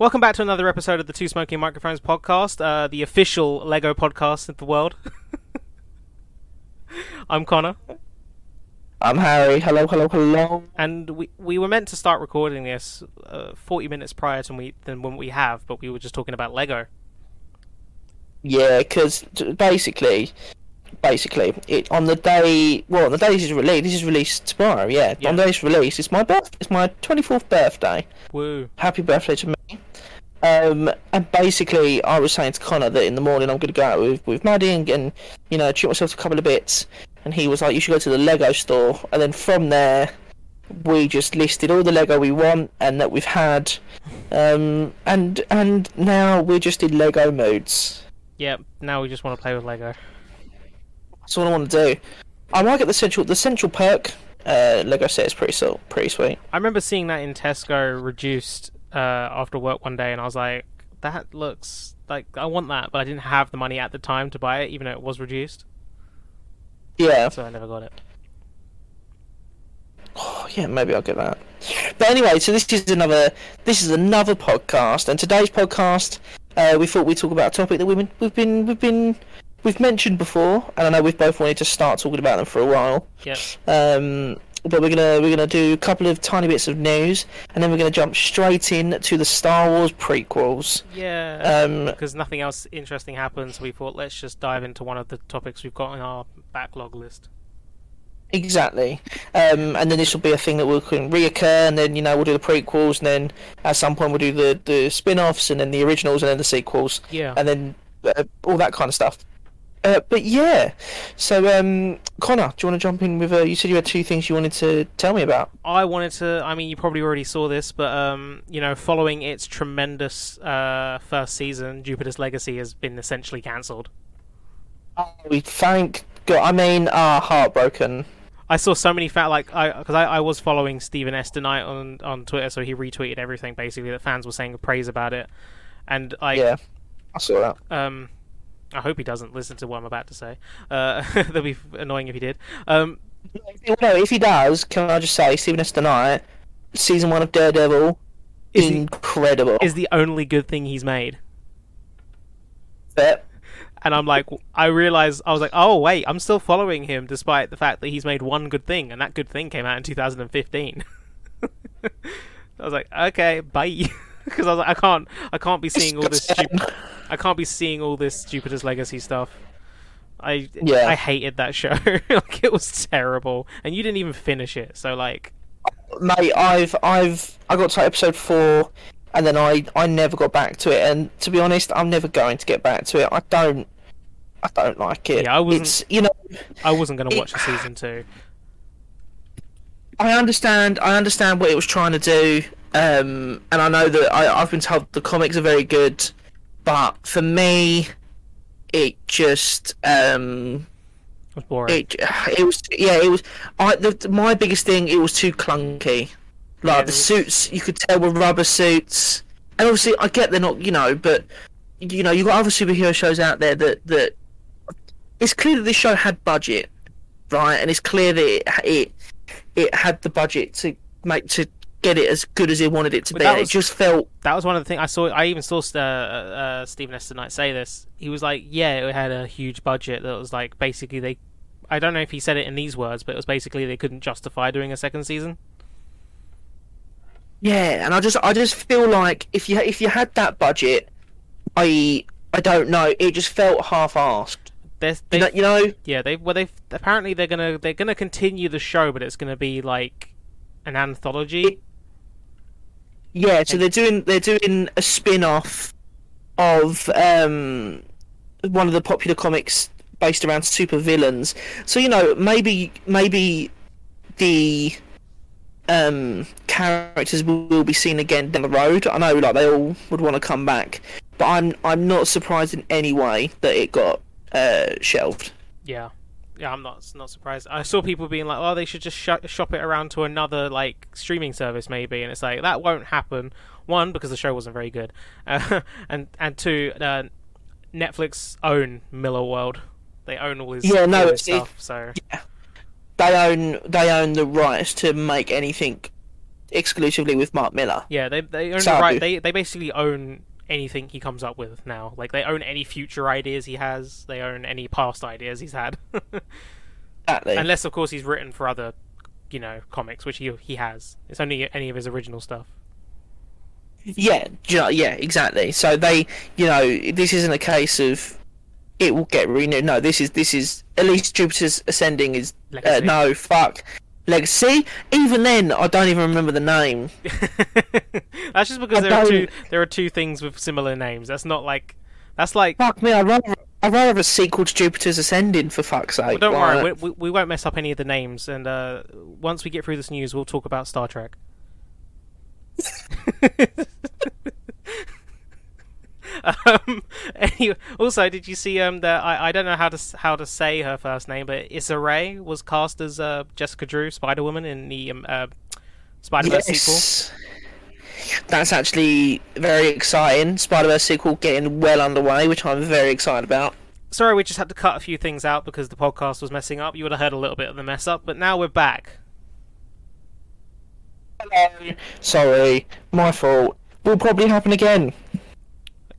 Welcome back to another episode of the Two Smoking Microphones podcast, uh, the official Lego podcast of the world. I'm Connor, I'm Harry. Hello, hello, hello. and we we were meant to start recording this uh, 40 minutes prior to we than when we have, but we were just talking about Lego. Yeah, because basically, basically, it on the day. Well, on the day this is released. This is released tomorrow. Yeah, Yeah. on the day it's released. It's my birth. It's my twenty fourth birthday. Woo! Happy birthday to me. Um, and basically, I was saying to Connor that in the morning I'm going to go out with with Maddie and, and you know treat myself to a couple of bits. And he was like, "You should go to the Lego store." And then from there, we just listed all the Lego we want and that we've had. Um, and and now we're just in Lego moods. Yep. Now we just want to play with Lego. That's what I want to do. I might get the central the central perk uh, Lego set is pretty so pretty sweet. I remember seeing that in Tesco reduced uh, after work one day, and I was like, "That looks like I want that," but I didn't have the money at the time to buy it, even though it was reduced, Yeah, so I never got it. oh, yeah, maybe I'll get that. But anyway, so this is another this is another podcast, and today's podcast uh, we thought we'd talk about a topic that we've been we've been we've been we've mentioned before, and I know we've both wanted to start talking about them for a while. Yep. Um, but we're gonna we're gonna do a couple of tiny bits of news, and then we're gonna jump straight in to the Star Wars prequels. Yeah. Um, because nothing else interesting happened, so we thought let's just dive into one of the topics we've got on our backlog list. Exactly. Um, and then this will be a thing that will can reoccur, and then you know we'll do the prequels, and then at some point we'll do the the spin-offs, and then the originals, and then the sequels, Yeah. and then uh, all that kind of stuff. Uh, but yeah, so um, Connor, do you want to jump in with? Uh, you said you had two things you wanted to tell me about. I wanted to. I mean, you probably already saw this, but um, you know, following its tremendous uh first season, Jupiter's Legacy has been essentially cancelled. We thank God. I mean, ah, heartbroken. I saw so many fat like I because I, I was following Steven S. DeKnight on on Twitter, so he retweeted everything basically that fans were saying praise about it, and I Yeah, I saw that. um. I hope he doesn't listen to what I'm about to say. Uh, that'd be annoying if he did. Um, no, if he does, can I just say, Steven S. DeKnight, season one of Daredevil, Is incredible. is the only good thing he's made. But and I'm like, I realized I was like, oh wait, I'm still following him despite the fact that he's made one good thing, and that good thing came out in 2015. I was like, okay, bye, because I was like, I can't, I can't be seeing all this, I can't be seeing all this Jupiter's Legacy stuff. I Yeah. I hated that show. like it was terrible, and you didn't even finish it. So like, mate, I've I've I got to episode four, and then I I never got back to it. And to be honest, I'm never going to get back to it. I don't I don't like it. Yeah, I wasn't- It's you know I wasn't gonna watch the season two. I understand I understand what it was trying to do, um, and I know that I I've been told the comics are very good, but for me, it just um It was boring. it it was yeah it was I the, my biggest thing it was too clunky. Like Yeah, the suits you could tell were rubber suits. And obviously I get they're not you know but you know you've got other superhero shows out there that that it's clear that this show had budget right? And it's clear that it it, it had the budget to make to get it as good as it wanted it to But be was- it just felt that was one of the things I saw. I even saw uh, uh, Steven S. DeKnight say this. He was like, "Yeah, it had a huge budget that was like basically they." I don't know if he said it in these words, but it was basically they couldn't justify doing a second season. Yeah, and I just I just feel like if you if you had that budget, I I don't know, it just felt half-assed. They're, You know, you know, yeah, they well, they apparently they're gonna they're gonna continue the show, but it's gonna be like an anthology. Yeah. So they're doing they're doing a spin-off of um one of the popular comics based around super villains. So you know, maybe maybe the um characters will, will be seen again down the road. I know, like they all would want to come back, but I'm I'm not surprised in any way that it got uh shelved. Yeah, yeah, I'm not not surprised. I saw people being like, "Oh, they should just sh- shop it around to another like streaming service, maybe." And it's like that won't happen. One, because the show wasn't very good, uh, and and two, uh, Netflix own Millarworld. They own all his, Yeah, no, it's- stuff. So they own they own the rights to make anything exclusively with Mark Millar. Yeah, they they own the right. They they basically own anything he comes up with now. Like they own any future ideas he has. They own any past ideas he's had. Exactly. Unless of course he's written for other, you know, comics, which he he has. It's only any of his original stuff. Yeah, yeah, exactly. So they, you know, this isn't a case of it will get renewed. No, this is this is at least Jupiter's Ascending is uh, no fuck Legacy. Even then, I don't even remember the name. that's just because I there are two there are two things with similar names. That's not like that's like. Fuck me, I'd rather I'd rather have a sequel to Jupiter's Ascending for fuck's sake. Well, don't Like, worry, we, we, we won't mess up any of the names, and uh, once we get through this news, we'll talk about Star Trek. um, anyway, also, did you see um that I, I don't know how to how to say her first name, but Issa Rae was cast as uh, Jessica Drew, Spider Woman in the um, uh, Spider Verse sequel. That's actually very exciting. Spider Verse sequel getting well underway, which I'm very excited about. Sorry, we just had to cut a few things out because the podcast was messing up. You would have heard a little bit of the mess up, but now we're back. Hello. Sorry, my fault. Will probably happen again.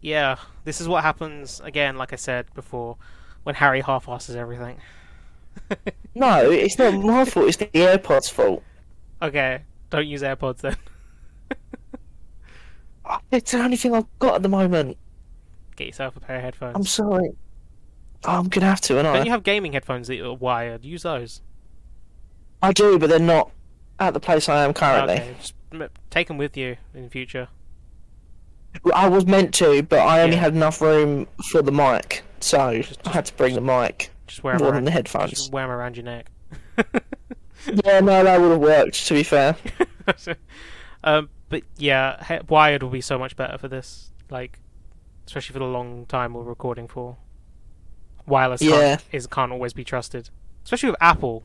Yeah, this is what happens again, like I said before, when Harry half-asses everything. No, it's not my fault. It's the AirPods' fault. Okay, don't use AirPods then. Uh, it's the only thing I've got at the moment. Get yourself a pair of headphones. I'm sorry. Oh, I'm gonna have to, and Don't I. you have gaming headphones that are wired? Use those. I do, but they're not at the place I am currently. Okay, just take them with you in the future. I was meant to, but I only Yeah. had enough room for the mic, so Just- I had to bring the mic Just wear them more around. than the headphones. Just wear 'em around your neck. yeah, no, that would have worked. To be fair. um, but yeah, he- wired will be so much better for this. Like, especially for the long time we're recording for. Wireless Yeah. can't, is can't always be trusted, especially with Apple.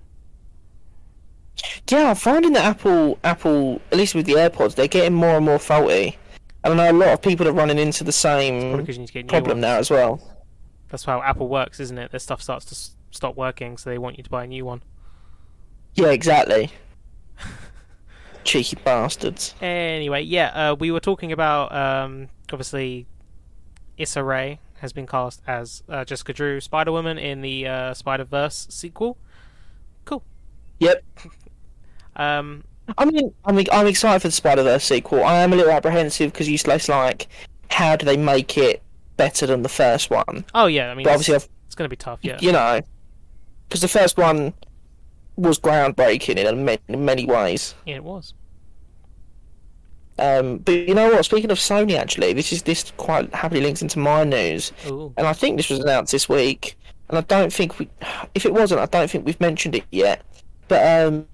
Yeah, I'm finding that Apple, Apple, at least with the AirPods, they're getting more and more faulty. And I know a lot of people are running into the same because you need to get new problem ones. now as well. That's how Apple works, isn't it? Their stuff starts to s- stop working, so they want you to buy a new one. Yeah, exactly. Cheeky bastards. Anyway, yeah, uh, we were talking about um, obviously Issa Rae has been cast as uh, Jessica Drew, Spider Woman in the uh, Spider Verse sequel. Cool. Yep. Um, I mean, I'm I'm excited for the Spider Verse sequel. I am a little apprehensive because you it's like, how do they make it better than the first one? oh yeah, I mean, But obviously, I've, it's going to be tough. Yeah, you know, because the first one was groundbreaking in many, in many ways. yeah, it was. Um, but you know what? Speaking of Sony, actually, this is this quite happily links into my news, Ooh. and I think this was announced this week. And I don't think we, if it wasn't, I don't think we've mentioned it yet. But um,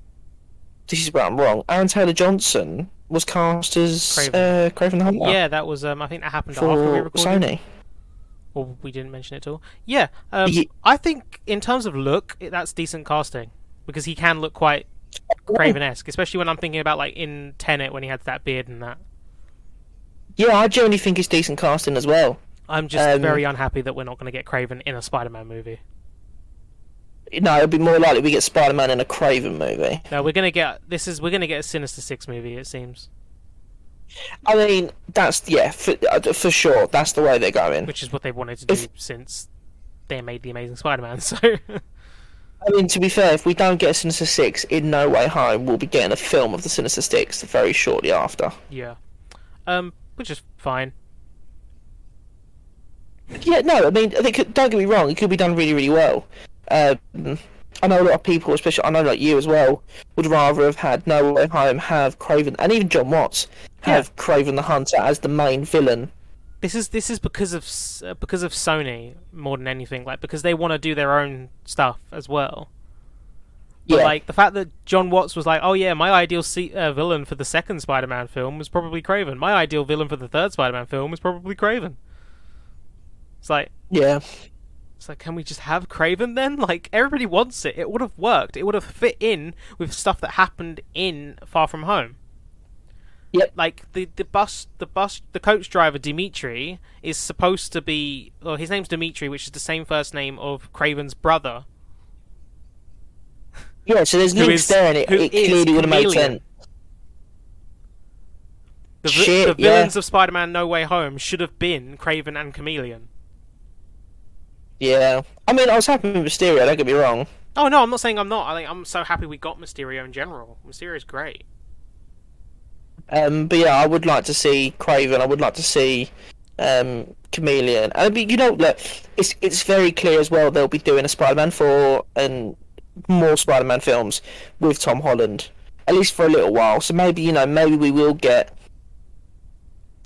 this is where I'm wrong. Aaron Taylor Johnson was cast as Kraven. uh, Kraven the Hunter Yeah, that was. Um, I think that happened after we for recorded. Sony. Or we didn't mention it at all. Yeah, um, I think in terms of look, that's decent casting because he can look quite Kraven-esque, especially when I'm thinking about like in Tenet when he had that beard and that. Yeah, I genuinely think it's decent casting as well. I'm just Um, very unhappy that we're not going to get Kraven in a Spider-Man movie. No, it'd be more likely we get Spider-Man in a Kraven movie. No, we're going to get this is we're to get a Sinister Six movie. It seems, I mean, that's yeah, for, uh, for sure. That's the way they're going. which is what they've wanted to do If- since they made the Amazing Spider-Man. So I mean, to be fair, if we don't get a Sinister Six in No Way Home, we'll be getting a film of the Sinister Six very shortly after. yeah, um, which is fine. Yeah, no, I mean, they could, don't get me wrong, it could be done really, really well. Um, I know a lot of people, especially I know like you as well, would rather have had No Way Home have Kraven, and even John Watts have Kraven the Hunter as the main villain. This is this is because of uh, because of Sony more than anything, like because they want to do their own stuff as well. But Yeah, like the fact that John Watts was like, "Oh yeah, my ideal se- uh, villain for the second Spider-Man film was probably Kraven. My ideal villain for the third Spider-Man film was probably Kraven." It's like yeah, it's like, can we just have Kraven then? Like everybody wants it. It would have worked. It would have fit in with stuff that happened in Far From Home. Yep. Like the the bus the bus the coach driver Dimitri is supposed to be well his name's Dimitri, which is the same first name of Kraven's brother. yeah. So there's links is- there, and it, it clearly would have made sense. The, Shit, the yeah. villains of Spider-Man: No Way Home should have been Kraven and Chameleon. Yeah. I mean, I was happy with Mysterio. Don't get me wrong. Oh no, I'm not saying I'm not. I think I'm so happy we got Mysterio in general. Mysterio's great. Um, but yeah, I would like to see Kraven. I would like to see um, Chameleon. I mean, you know, look, it's it's very clear as well. They'll be doing a Spider-Man four and more Spider-Man films with Tom Holland, at least for a little while. So maybe you know, maybe we will get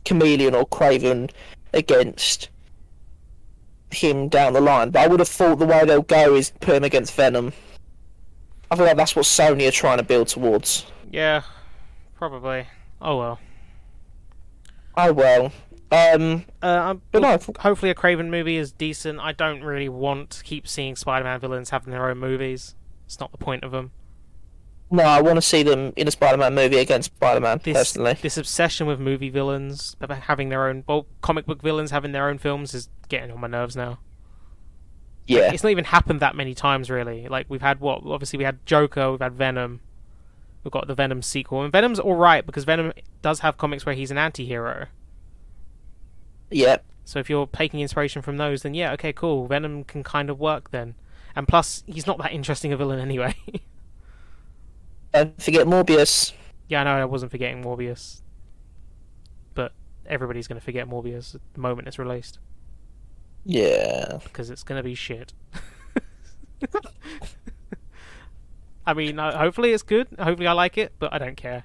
Chameleon or Kraven against him down the line. But I would have thought the way they'll go is put him against Venom. I feel like that's what Sony are trying to build towards. Yeah, probably. Oh well. Oh well. Um, Uh, but no, hopefully a Kraven movie is decent. I don't really want to keep seeing Spider-Man villains having their own movies. It's not the point of them. No, I want to see them in a Spider-Man movie against Spider-Man. This personally, this obsession with movie villains having their own, well, comic book villains having their own films is getting on my nerves now. yeah, It's not even happened that many times really. Like we've had what? Obviously we had Joker, we've had Venom, we've got the Venom sequel, and Venom's all right because Venom does have comics where he's an anti-hero. yeah, So if you're taking inspiration from those, then yeah, okay, cool. Venom can kind of work then. And plus, he's not that interesting a villain anyway. Don't forget Morbius. yeah, I know I wasn't forgetting Morbius, but everybody's going to forget Morbius the moment it's released Yeah, because it's going to be shit. I mean, uh, hopefully it's good. Hopefully I like it, but I don't care.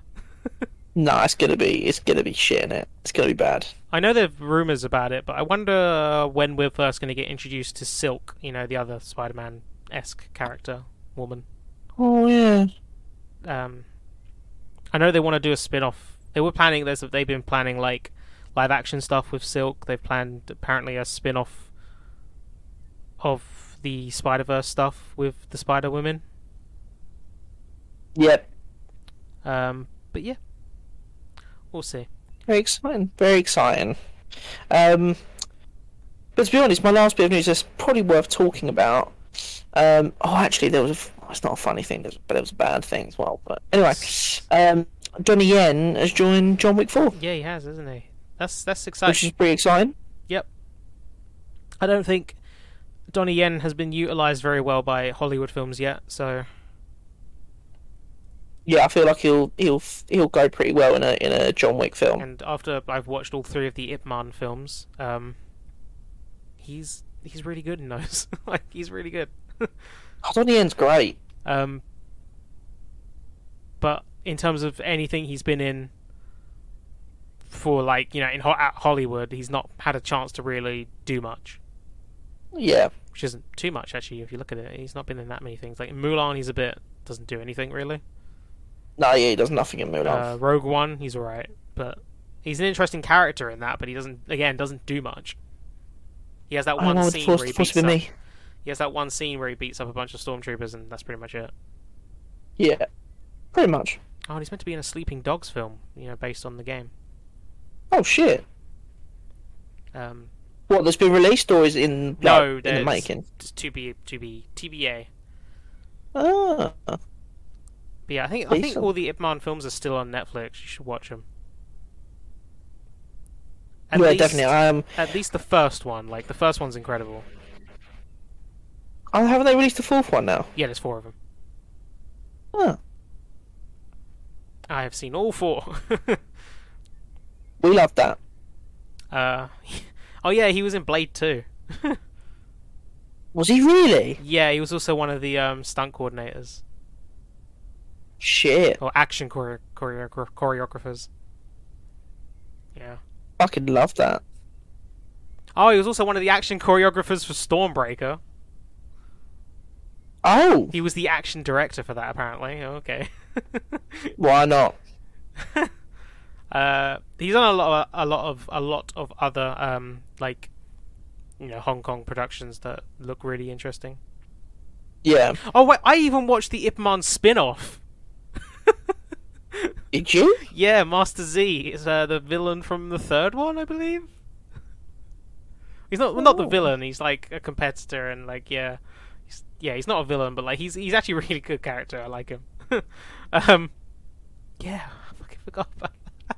no, it's gonna be it's gonna be shit in it. It's gonna be bad. I know there are rumors about it, but I wonder when we're first going to get introduced to Silk. You know, the other Spider-Man esque character, woman. Oh yeah, um, I know they want to do a spin-off. They were planning this. They've been planning like live action stuff with Silk. They've planned apparently a spin-off of the Spider Verse stuff with the Spider Women. yep. Um, but yeah, we'll see. Very exciting. Very exciting. Um, but to be honest, my last bit of news is probably worth talking about. Um, oh, actually, there was It's not a funny thing, but it was a bad thing as well. But anyway, um, Donnie Yen has joined John Wick Four, Yeah, he has, isn't he? That's that's exciting. which is pretty exciting. Yep. I don't think Donnie Yen has been utilized very well by Hollywood films yet. So Yeah, I feel like he'll he'll he'll go pretty well in a in a John Wick film. and after I've watched all three of the Ip Man films, um, he's he's really good in those. like he's really good. Yen's great. Um, but in terms of anything he's been in for like you know in at Hollywood, he's not had a chance to really do much, Yeah, which isn't too much actually. If you look at it, he's not been in that many things. Like in Mulan, he's a bit doesn't do anything really. no, yeah, he does nothing in Mulan. Uh, Rogue One, he's alright, but he's an interesting character in that. But he doesn't again doesn't do much. He has that one know scene the where he force beats up. me. He has that one scene where he beats up a bunch of stormtroopers, and that's pretty much it. Yeah, pretty much. Oh, and he's meant to be in a Sleeping Dogs film, you know, based on the game. Oh shit! Um, What that's been released or is it in like, no, in the making? just to be to be TBA. Ah, But yeah, I think I think all the Ip Man films are still on Netflix. You should watch them. yeah, definitely. Um, At least the first one, like the first one's incredible. Oh, haven't they released the fourth one now? Yeah, there's four of them. Oh, I have seen all four. we love that. uh, oh yeah, he was in Blade too. Was he really? Yeah, he was also one of the um, stunt coordinators Shit, or action choreo- choreo- choreographers. Yeah. fucking love that. Oh, he was also one of the action choreographers for Stormbreaker. Oh, He was the action director for that, apparently. Oh, Okay. why not? uh, he's done a lot, of, a lot of, a lot of other, um, like, you know, Hong Kong productions that look really interesting. Yeah. Oh wait, I even watched the Ip Man spin-off. Did you? Yeah, Master Z is uh, the villain from the third one, I believe. He's not well, not the Oh. villain. He's like a competitor, and like yeah, yeah, he's not a villain, but like he's he's actually a really good character. I like him. um, yeah, I fucking forgot about that.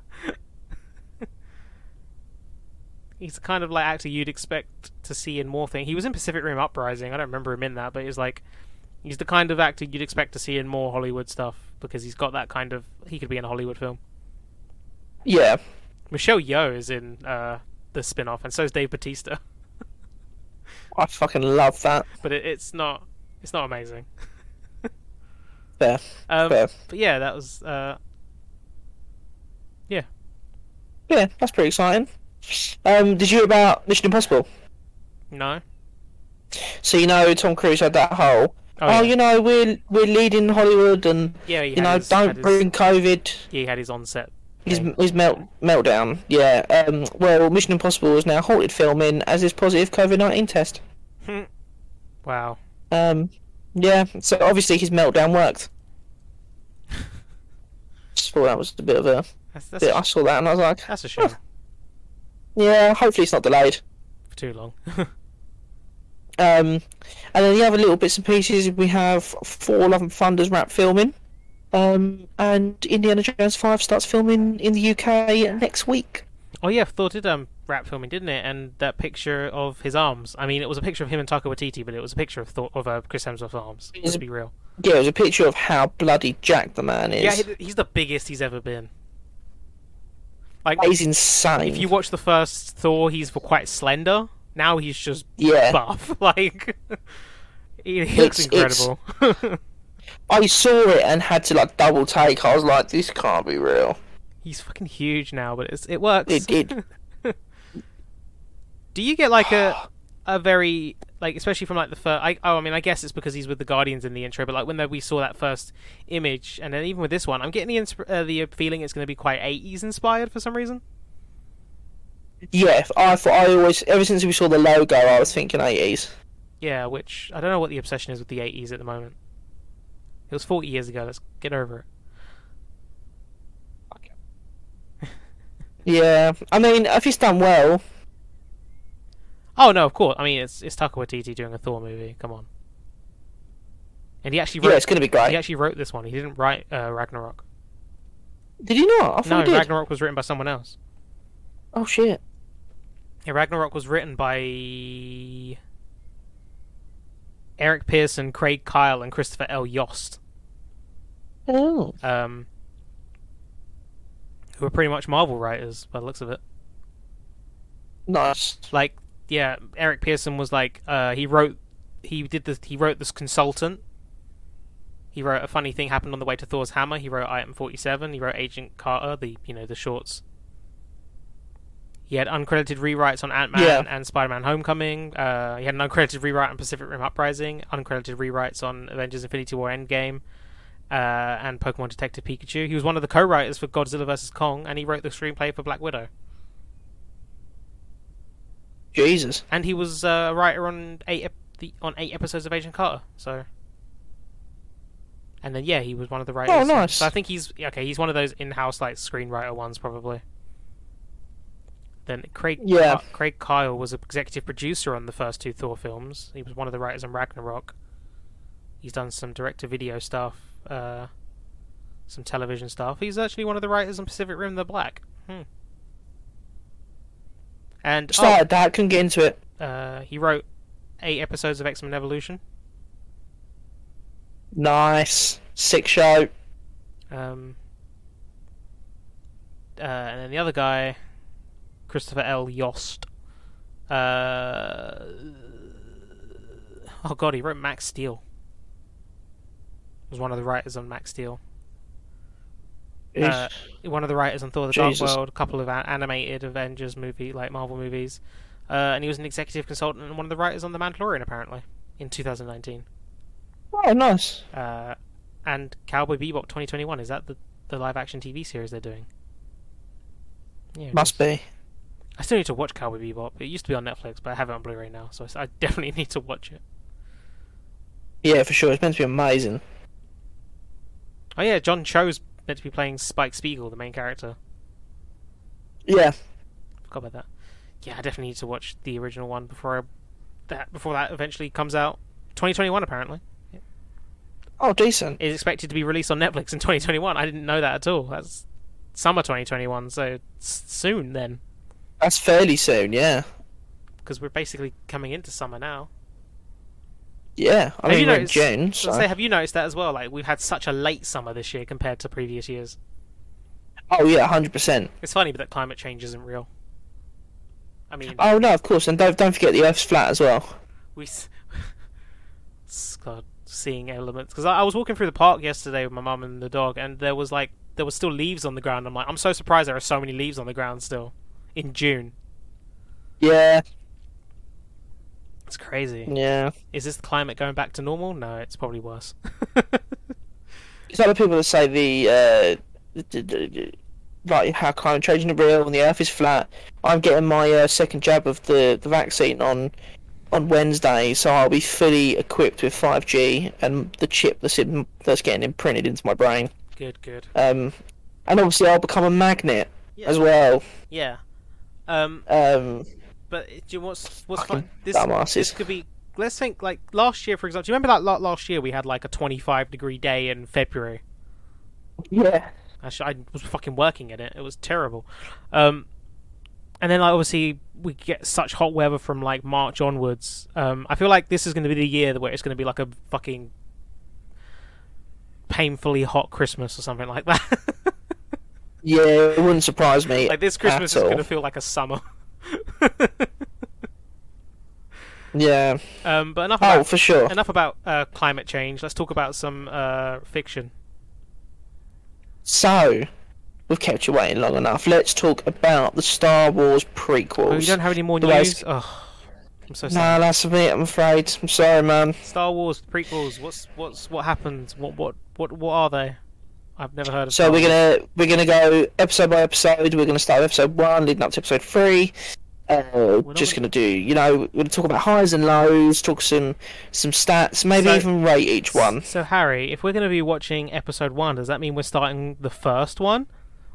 he's the kind of like actor you'd expect to see in more things. He was in Pacific Rim Uprising. I don't remember him in that, but he's like he's the kind of actor you'd expect to see in more Hollywood stuff because he's got that kind of he could be in a Hollywood film. Yeah. Michelle Yeoh is in uh, the spin-off, and so is Dave Batista. I fucking love that. But it, it's not it's not amazing. Fair. Um, Fair. But yeah, that was uh, Yeah, that's pretty exciting. Um, did you hear about Mission Impossible? no. So you know Tom Cruise had that whole. Oh, Oh, yeah. you know we're we're leading Hollywood, and yeah, he you know his, don't had his, bring COVID. he had his onset. His his melt meltdown. Yeah. Um. Well, Mission Impossible is now halted filming as his positive COVID nineteen test. Wow. Um. Yeah. So obviously his meltdown worked. Just thought that was a bit of a. That's that's, Bit, a, I saw that and I was like, that's a shame yeah. Hopefully it's not delayed. for too long. Um, and then the other little bits and pieces we have Thor: Love and Thunder's wrap filming. Um, and Indiana Jones 5 starts filming in the UK next week. oh yeah, Thor did um wrap filming, didn't it? And that picture of his arms. I mean, it was a picture of him and Taika Waititi, but it was a picture of Thor of uh, Chris Hemsworth's arms. Let's be real. Yeah, it was a picture of how bloody jacked the man is. Yeah, he's the biggest he's ever been. Like, He's insane. if you watch the first Thor, he's quite slender. Now he's just Yeah. buff. Like, he, he looks incredible. I saw it and had to like double take. I was like, this can't be real. he's fucking huge now, but it's, it works. It did. Do you get like a a very like especially from like the first? I, oh, I mean, I guess it's because he's with the Guardians in the intro, but like when we saw that first image, and then even with this one, I'm getting the insp- uh, the feeling it's going to be quite 80s inspired for some reason. Yeah, I thought I always ever since we saw the logo, I was thinking 80s. Yeah, which I don't know what the obsession is with the 80s at the moment. It was 40 years ago. Let's get over it. Yeah, I mean, if it's done well, Oh no, of course. I mean, it's it's Taika Waititi doing a Thor movie. Come on. And he actually wrote. yeah, it's going to be great. he actually wrote this one. He didn't write uh, Ragnarok. Did you not? No, he. Ragnarok was written by someone else. Oh shit. Yeah, Ragnarok was written by Eric Pearson, Craig Kyle, and Christopher L. Yost, Oh. um, who are pretty much Marvel writers by the looks of it. Nice. Like, yeah, Eric Pearson was like, uh, he wrote, he did this, he wrote this consultant. He wrote a funny thing happened on the way to Thor's hammer. He wrote Item Forty Seven. He wrote Agent Carter, the you know the shorts. He had uncredited rewrites on Ant Man Yeah. and Spider Man Homecoming. Uh, he had an uncredited rewrite on Pacific Rim Uprising. Uncredited rewrites on Avengers Infinity War Endgame. Uh, and Pokemon Detective Pikachu. He was one of the co-writers for Godzilla vs Kong, and he wrote the screenplay for Black Widow. Jesus. and he was uh, a writer on eight ep- the, on eight episodes of Agent Carter. So, and then yeah, he was one of the writers. Oh, nice. So I think he's okay. He's one of those in-house like screenwriter ones probably. Then Craig Yeah. Craig Kyle was a executive producer on the first two Thor films. He was one of the writers on Ragnarok. He's done some direct-to-video stuff, uh, some television stuff. He's actually one of the writers on Pacific Rim: The Black. Hmm. And oh, Started that, couldn't get into it. uh, he wrote eight episodes of X Men Evolution. Nice. Sick show. Um, uh, and then the other guy, Christopher L. Yost. Uh, oh god, he wrote Max Steel. Was one of the writers on Max Steel. Uh, one of the writers on Thor: The Jesus. Dark World, a couple of animated Avengers movie, like Marvel movies, uh, and he was an executive consultant and one of the writers on The Mandalorian, apparently, in 2019. oh, nice. Uh, and Cowboy Bebop 2021 is that the the live action TV series they're doing? Yeah, Must be. I still need to watch Cowboy Bebop. It used to be on Netflix, but I have it on Blu-ray now, so I definitely need to watch it. Yeah, for sure. It's meant to be amazing. Oh yeah, John Cho's meant to be playing Spike Spiegel, the main character. Yeah. Forgot about that. Yeah, I definitely need to watch the original one before I, that before that eventually comes out. 2021 apparently. Oh, decent. It's expected to be released on Netflix in 2021. I didn't know that at all. That's summer 2021, so soon then. That's fairly soon, yeah. because we're basically coming into summer now. Yeah, I Have mean you noticed- June, So say, have you noticed that as well? Like we've had such a late summer this year compared to previous years. Oh yeah, hundred percent. It's funny, but that climate change isn't real. I mean, Oh no, of course, and don't don't forget the Earth's flat as well. we God, seeing elements because I, I was walking through the park yesterday with my mum and the dog, and there was like there was still leaves on the ground. I'm like, I'm so surprised there are so many leaves on the ground still in June. Yeah, It's crazy. yeah. Is this the climate going back to normal? No, it's probably worse. It's other people that say the, uh, the, the, the like how climate change is real and the Earth is flat. I'm getting my uh, second jab of the, the vaccine on on Wednesday, so I'll be fully equipped with 5G and the chip that's in, that's getting imprinted into my brain. good, good. Um, and obviously I'll become a magnet Yeah. as well. Yeah. Um, Um, but do you know what's what's fun? This dumbasses. this could be. Let's think like last year, for example. Do you remember that la- last year we had like a 25 degree day in February? yeah. Actually, I was fucking working in it. It was terrible. Um, and then like obviously we get such hot weather from like March onwards. Um, I feel like this is going to be the year where it's going to be like a fucking painfully hot Christmas or something like that. Yeah, it wouldn't surprise me. like this Christmas is all. going to feel like a summer. Yeah. um, but enough Oh, about for sure. enough about uh, climate change. Let's talk about some uh, fiction. So, we've kept you waiting long enough. Let's talk about the Star Wars prequels. Oh, you don't have any more The news? Oh, I'm so sorry. No, that's a bit. I'm afraid. I'm sorry, man. Star Wars prequels. What's what's what happened? What what what what are they? I've never heard of. So we're gonna we're gonna go episode by episode. We're gonna start with episode one, leading up to episode three. Uh, just gonna- gonna do, you know, we're gonna talk about highs and lows, talk some some stats, maybe So- even rate each one. So Harry, if we're going to be watching episode one, does that mean we're starting the first one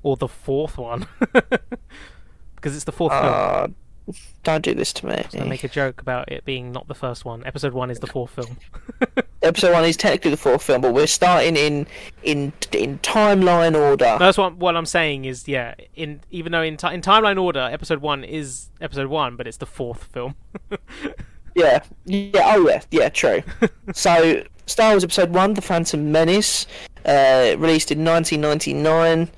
or the fourth one? because it's the fourth film. Don't do this to me. I make a joke about it being not the first one. Episode one is the fourth film. Episode one is technically the fourth film, but we're starting in in in timeline order. That's what what I'm saying is yeah. In even though in ti in timeline order, episode one is episode one, but it's the fourth film. Yeah, yeah, oh yeah, yeah, true. so, Star Wars Episode One: The Phantom Menace, uh, released in 1999.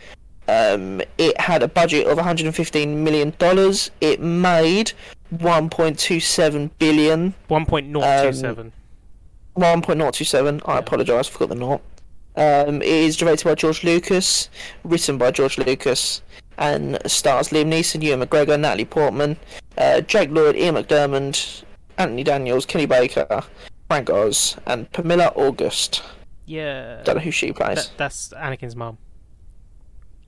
Um, it had a budget of 115 million dollars. It made 1.27 billion. One point zero two seven. 1.027. I Yeah. apologise, I forgot the naught. Um, it is directed by George Lucas, written by George Lucas, and stars Liam Neeson, Ewan McGregor, Natalie Portman, uh, Jake Lloyd, Ian McDiarmid, Anthony Daniels, Kenny Baker, Frank Oz, and Pernilla August. Yeah. Don't know who she plays. That, that's Anakin's mum.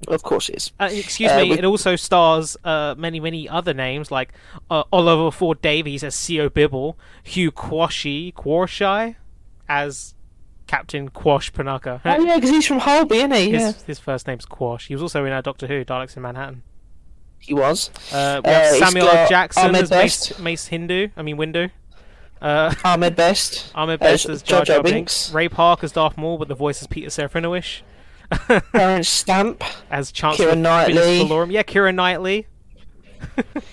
Of course it is. Uh, excuse Uh, me. with- It also stars uh, many, many other names like uh, Oliver Ford Davies as Sio Bibble, Hugh Quarshie Quarshie as Captain Quarsh Panaka. Oh yeah, because he's from Holby, isn't he? His, Yeah, his first name's Quarsh. He was also in Doctor Who, Daleks in Manhattan. he was. Uh, we Uh, Samuel. Jackson Ahmed as Mace, Best. Mace Hindu. I mean Windu. Uh, Ahmed Best. Ahmed Best as Jar Jar Jar Binks. Binks. Ray Park as Darth Maul, but the voice is Peter Serafinowicz. Terence Stamp. as Chancellor Keira Knightley. Valorum. Yeah, Keira Knightley.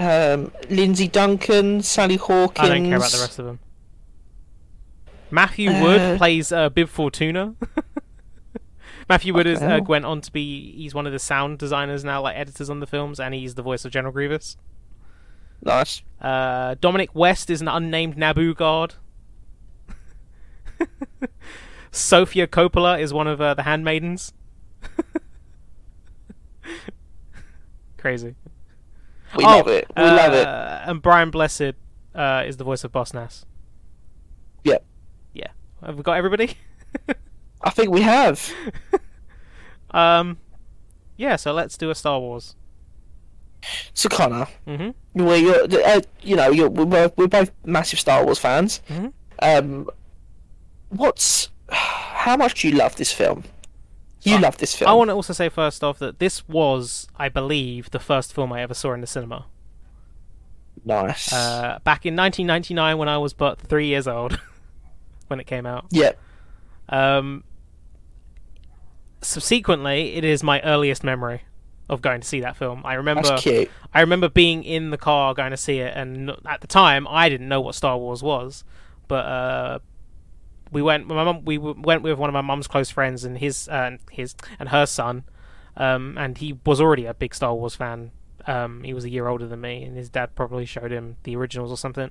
Um, Lindsay Duncan, Sally Hawkins. I don't care about the rest of them. Matthew Uh, Wood plays uh, Bib Fortuna. Matthew Wood is, uh, went on to be he's one of the sound designers now, like editors on the films, and he's the voice of General Grievous. Nice. Uh, Dominic West is an unnamed Naboo guard. Sofia Coppola is one of uh, the handmaidens. Crazy. We Oh, love it. We love it. uh, And Brian Blessed uh, is the voice of Boss Nass. Yeah. Yeah. Have we got everybody? I think we have. um, yeah. So let's do a Star Wars. So Connor, hmm well, you're, uh, you know, you're, we're, both, we're both massive Star Wars fans. Mhm. Um, what's how much do you love this film? You love this film. I want to also say first off that this was, I believe, the first film I ever saw in the cinema. nice. Uh, back in 1999, when I was but three years old, when it came out. yeah. Um, subsequently, it is my earliest memory. of going to see that film. I remember. I remember being in the car going to see it, and at the time I didn't know what Star Wars was, but uh, we went. My mum, we went with one of my mum's close friends and his uh, his and her son, um, and he was already a big Star Wars fan. Um, he was a year older than me, and his dad probably showed him the originals or something.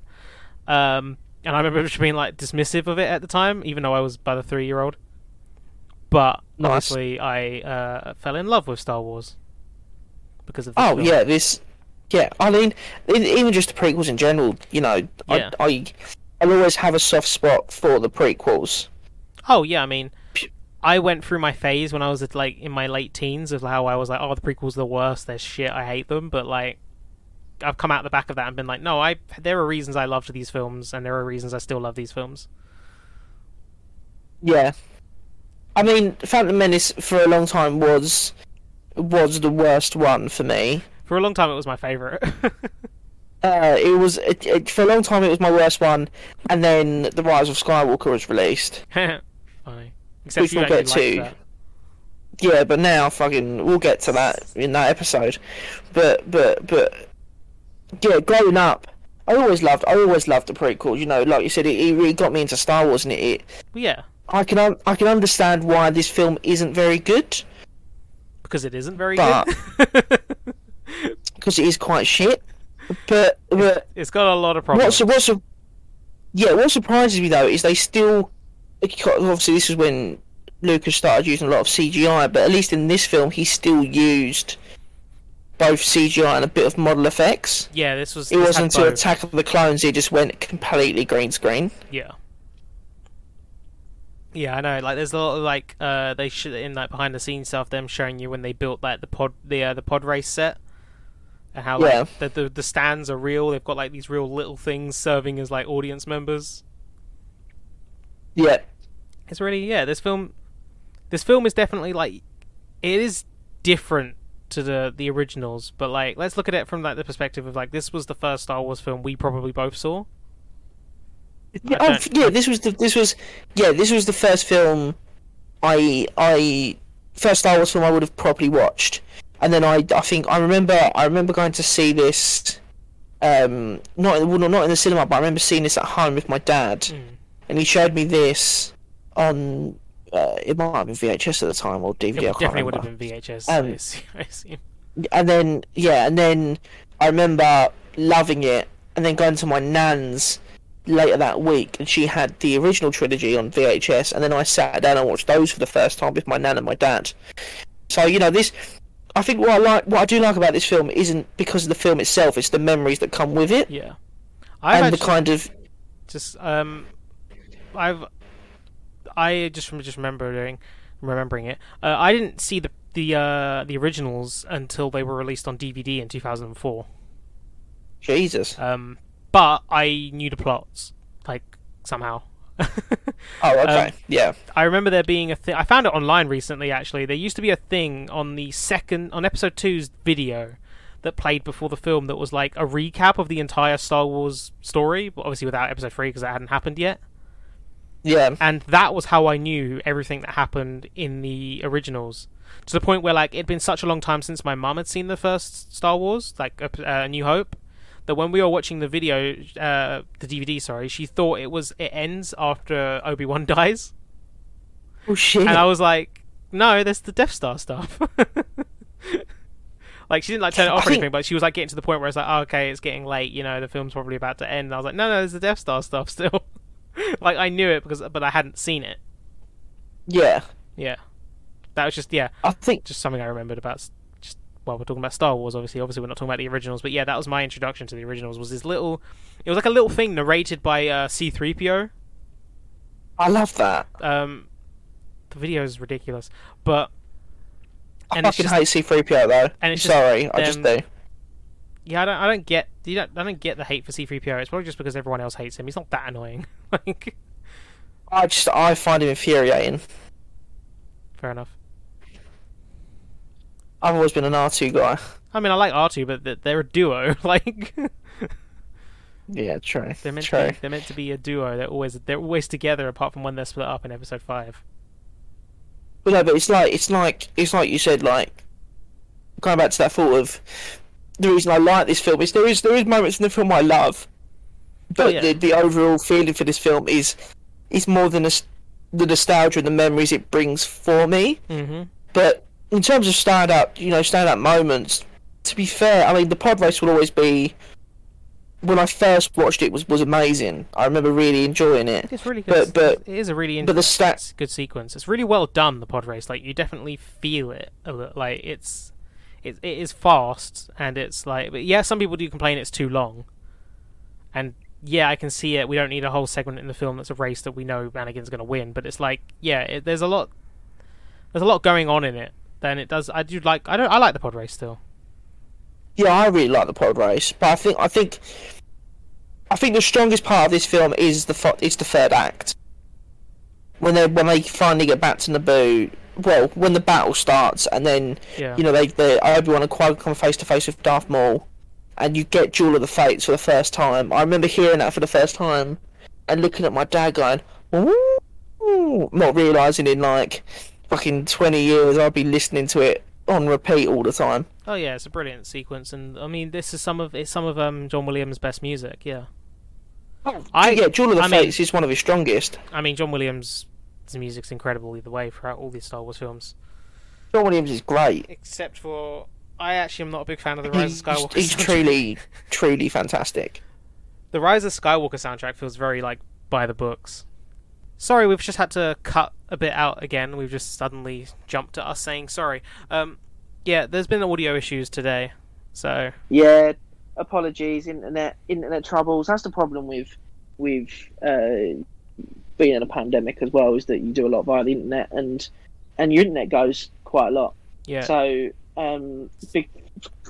Um, and I remember just being like dismissive of it at the time, even though I was about a three year old. But Nice. obviously, I uh, fell in love with Star Wars because of Oh film. yeah, this. Yeah, I mean, even just the prequels in general. You know, Yeah. I, I, I'll always have a soft spot for the prequels. Oh yeah, I mean, I went through my phase when I was like in my late teens of how I was like, oh, the prequels are the worst. They're shit. I hate them. But like, I've come out the back of that and been like, no, I there are reasons I loved these films, and there are reasons I still love these films. Yeah, I mean, Phantom Menace for a long time was was the worst one for me. For a long time, it was my favorite. Uh, it was it, it, for a long time. It was my worst one, and then the Rise of Skywalker was released. Funny. Except Which we'll get to. that. Yeah, but now fucking we'll get to that in that episode. But but but yeah, growing up, I always loved I always loved the prequels. You know, like you said, it, it really got me into Star Wars, and it, it yeah, I can un- I can understand why this film isn't very good because it isn't very But- good. because it is quite shit. But but it's got a lot of problems. what's what's yeah what surprises me though is they still obviously this is when Lucas started using a lot of CGI, but at least in this film he still used both CGI and a bit of model effects. yeah, this was. It wasn't until. Attack of the Clones he just went completely green screen. Yeah. Yeah, I know. Like, there's a lot of like uh, they should in like behind the scenes stuff. Them showing you when they built like the pod the uh, the pod race set, how like Yeah. the, the the stands are real. They've got like these real little things serving as like audience members. Yeah, It's really yeah. This film, this film is definitely like it is different to the the originals, but like let's look at it from like the perspective of like this was the first Star Wars film we probably both saw. yeah, I oh, yeah. This was the this was yeah this was the first film I I first Star Wars film I would have probably watched, and then I I think I remember I remember going to see this. Um, not in, well, not in the cinema, but I remember seeing this at home with my dad, Mm. and he showed me this on. Uh, it might have been VHS at the time or DVD. It I definitely would have been VHS. Um, I assume- I assume. and then yeah, and then I remember loving it, and then going to my nan's later that week, and she had the original trilogy on VHS, and then I sat down and watched those for the first time with my nan and my dad. So you know this. I think what I like, what I do like about this film, isn't because of the film itself; it's the memories that come with it, Yeah, I've and the kind of just um, I've I just from just remembering remembering it. Uh, I didn't see the the uh, the originals until they were released on DVD in 2004. Jesus. Um, but I knew the plots like somehow. Oh, okay, um, yeah, I remember there being a thing. I found it online recently. Actually, there used to be a thing on the second on episode two's video that played before the film that was like a recap of the entire Star Wars story, but obviously without episode three because that hadn't happened yet. yeah, And that was how I knew everything that happened in the originals. To the point where like it'd been such a long time since my mum had seen the first Star Wars, like uh, uh, New Hope, that when we were watching the video, uh, the DVD, sorry, she thought it was it ends after Obi Wan dies. oh shit. and I was like, "No, there's the Death Star stuff." like she didn't like turn it off or anything, but she was like getting to the point where it's like, oh, "Okay, it's getting late. You know, the film's probably about to end." And I was like, "No, no, there's the Death Star stuff still." like I knew it because, but I hadn't seen it. yeah, Yeah, that was just yeah, I think just something I remembered about. Well, we're talking about Star Wars, obviously. Obviously, we're not talking about the originals, but yeah, that was my introduction to the originals. Was this little? It was like a little thing narrated by uh, C-3PO. I love that. Um, the video is ridiculous, but I And it's fucking just- hate C3PO though. and it's just Sorry, I just do. Yeah, I don't. I don't get. You don't, I don't get the hate for C-3PO. It's probably just because everyone else hates him. He's not that annoying. like, I just I find him infuriating. fair enough. I've always been an R2 guy. I mean, I like R2, but th- they're a duo. like, Yeah, true. they're meant true. to. Be, they're meant to be a duo. They're always. They're always together, apart from when they're split up in Episode Five. But no, but it's like it's like it's like you said, like going back to that thought of the reason I like this film is there is there is moments in the film I love, but Oh, yeah. the the overall feeling for this film is is more than the the nostalgia and the memories it brings for me. hmm But in terms of stand up, you know, stand up moments, to be fair, I mean, the pod race will always be. When I first watched it, was was amazing. I remember really enjoying it. It's really good. But but it is a really but the stats, good sequence. It's really well done. The pod race, like you definitely feel it. Like it's it, it is fast and it's like but yeah. Some people do complain it's too long, and yeah, I can see it. We don't need a whole segment in the film that's a race that we know Anakin's going to win. But it's like yeah, it, there's a lot there's a lot going on in it. Then it does. I do like. I don't. I like the pod race still. yeah, I really like the pod race, but I think I think I think the strongest part of this film is the fo- is the third act when they when they finally get back to Naboo. Well, when the battle starts, and then Yeah. you know they they Obi Wan and Qui come face to face with Darth Maul, and you get Duel of the Fates for the first time. I remember hearing that for the first time, and looking at my dad going, "Ooh," not realizing in like fucking twenty years I'd be listening to it on repeat all the time. Oh yeah, it's a brilliant sequence, and I mean this is some of it's some of um John Williams' best music. Yeah. I- yeah, Duel of the I mean- is one of his strongest. I mean, John Williams' music's incredible either way throughout all these Star Wars films. John Williams is great. Except for, I actually am not a big fan of the Rise He's, of Skywalker. he's soundtrack. truly, truly fantastic. The Rise of Skywalker soundtrack feels very like by the books. Sorry, we've just had to cut a bit out again. We've just suddenly jumped to us saying sorry. Um, yeah, there's been audio issues today, so Yeah, apologies, internet, internet troubles. That's the problem with with uh, being in a pandemic as well, is that you do a lot via the internet, and and your internet goes quite a lot. yeah. So, um,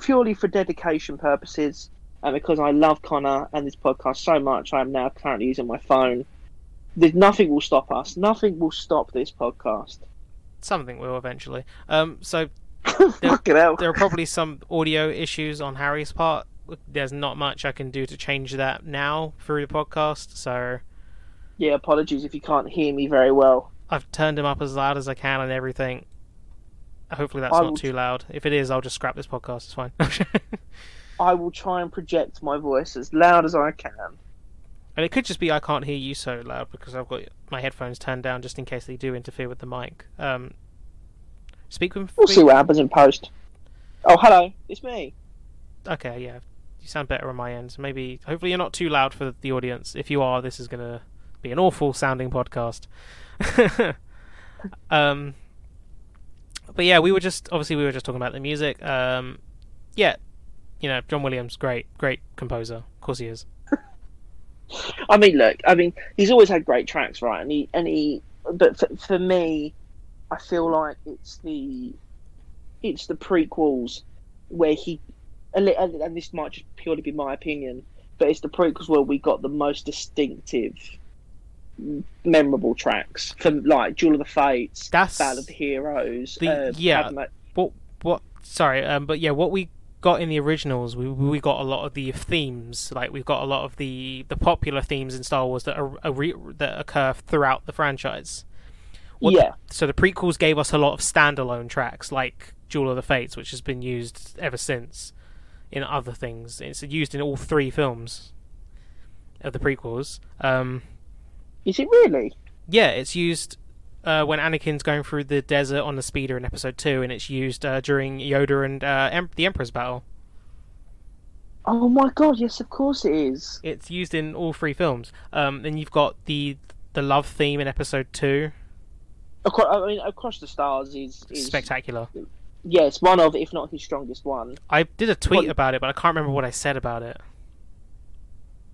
purely for dedication purposes, and because I love Connor and this podcast so much, I am now currently using my phone. There's nothing will stop us. Nothing will stop this podcast. Something will eventually. Um, so hell. there are probably some audio issues on Harry's part. There's not much I can do to change that now through the podcast, so Yeah, apologies if you can't hear me very well. I've turned him up as loud as I can and everything. Hopefully that's I not will- too loud. If it is, I'll just scrap this podcast. It's fine. I will try and project my voice as loud as I can. And it could just be I can't hear you so loud because I've got my headphones turned down just in case they do interfere with the mic. Um, speak with We'll see what happens in post. Oh, hello, it's me. Okay, yeah, you sound better on my end. Maybe, hopefully, you're not too loud for the audience. If you are, this is gonna be an awful sounding podcast. um, but yeah, we were just obviously we were just talking about the music. Um, yeah, you know, John Williams, great, great composer. Of course, he is. I mean, look, I mean, he's always had great tracks, right? And he, and he, but for, for me, I feel like it's the, it's the prequels where he, and this might just purely be my opinion, but it's the prequels where we got the most distinctive, memorable tracks from like Duel of the Fates, That's Battle of the Heroes, the- uh, yeah. What what sorry um but yeah what we got in the originals we we got a lot of the themes like we've got a lot of the the popular themes in Star Wars that are, are re- that occur throughout the franchise. What- yeah, so the prequels gave us a lot of standalone tracks like Duel of the Fates which has been used ever since in other things. It's used in all three films of the prequels. Um is it really? yeah, it's used uh, when Anakin's going through the desert on the speeder in Episode Two, and it's used uh, during Yoda and uh, em- the Emperor's battle. Oh my god, yes, of course it is. It's used in all three films. Um, then you've got the the love theme in Episode Two, Across, I mean, Across the Stars is, is spectacular. yes, one of, if not his strongest one. I did a tweet Well- about it, but I can't remember what I said about it.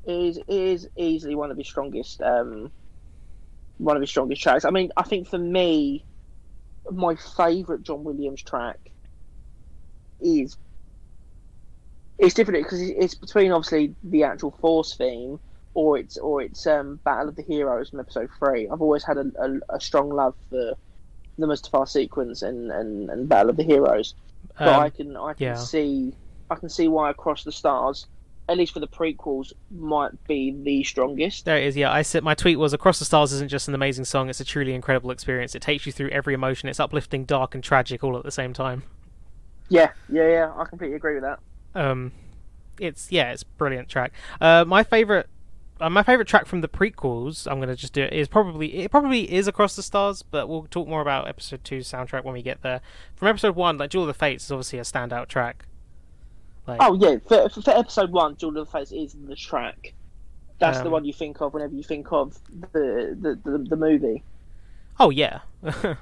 It is, it is easily one of his strongest, um, one of his strongest tracks. I mean, I think for me, my favourite John Williams track is it's different because it's between obviously the actual Force theme or it's or it's um, Battle of the Heroes from Episode Three. I've always had a, a, a strong love for the Mustafar sequence and, and, and Battle of the Heroes. but Um, I can I can yeah. see I can see why Across the Stars, at least for the prequels, might be the strongest. There it is. Yeah, I said my tweet was "Across the Stars" isn't just an amazing song; it's a truly incredible experience. It takes you through every emotion. It's uplifting, dark, and tragic all at the same time. Yeah, yeah, yeah. I completely agree with that. Um, it's yeah, it's a brilliant track. Uh, my favorite. Uh, my favorite track from the prequels, I'm gonna just do it, is probably it probably is Across the Stars, but we'll talk more about Episode Two soundtrack when we get there. From Episode One, like Duel of the Fates is obviously a standout track. Like, Oh yeah, for, for, for episode one, Duel of the Fates is the track. That's the Um, one you think of whenever you think of the the, the, the movie. oh yeah, of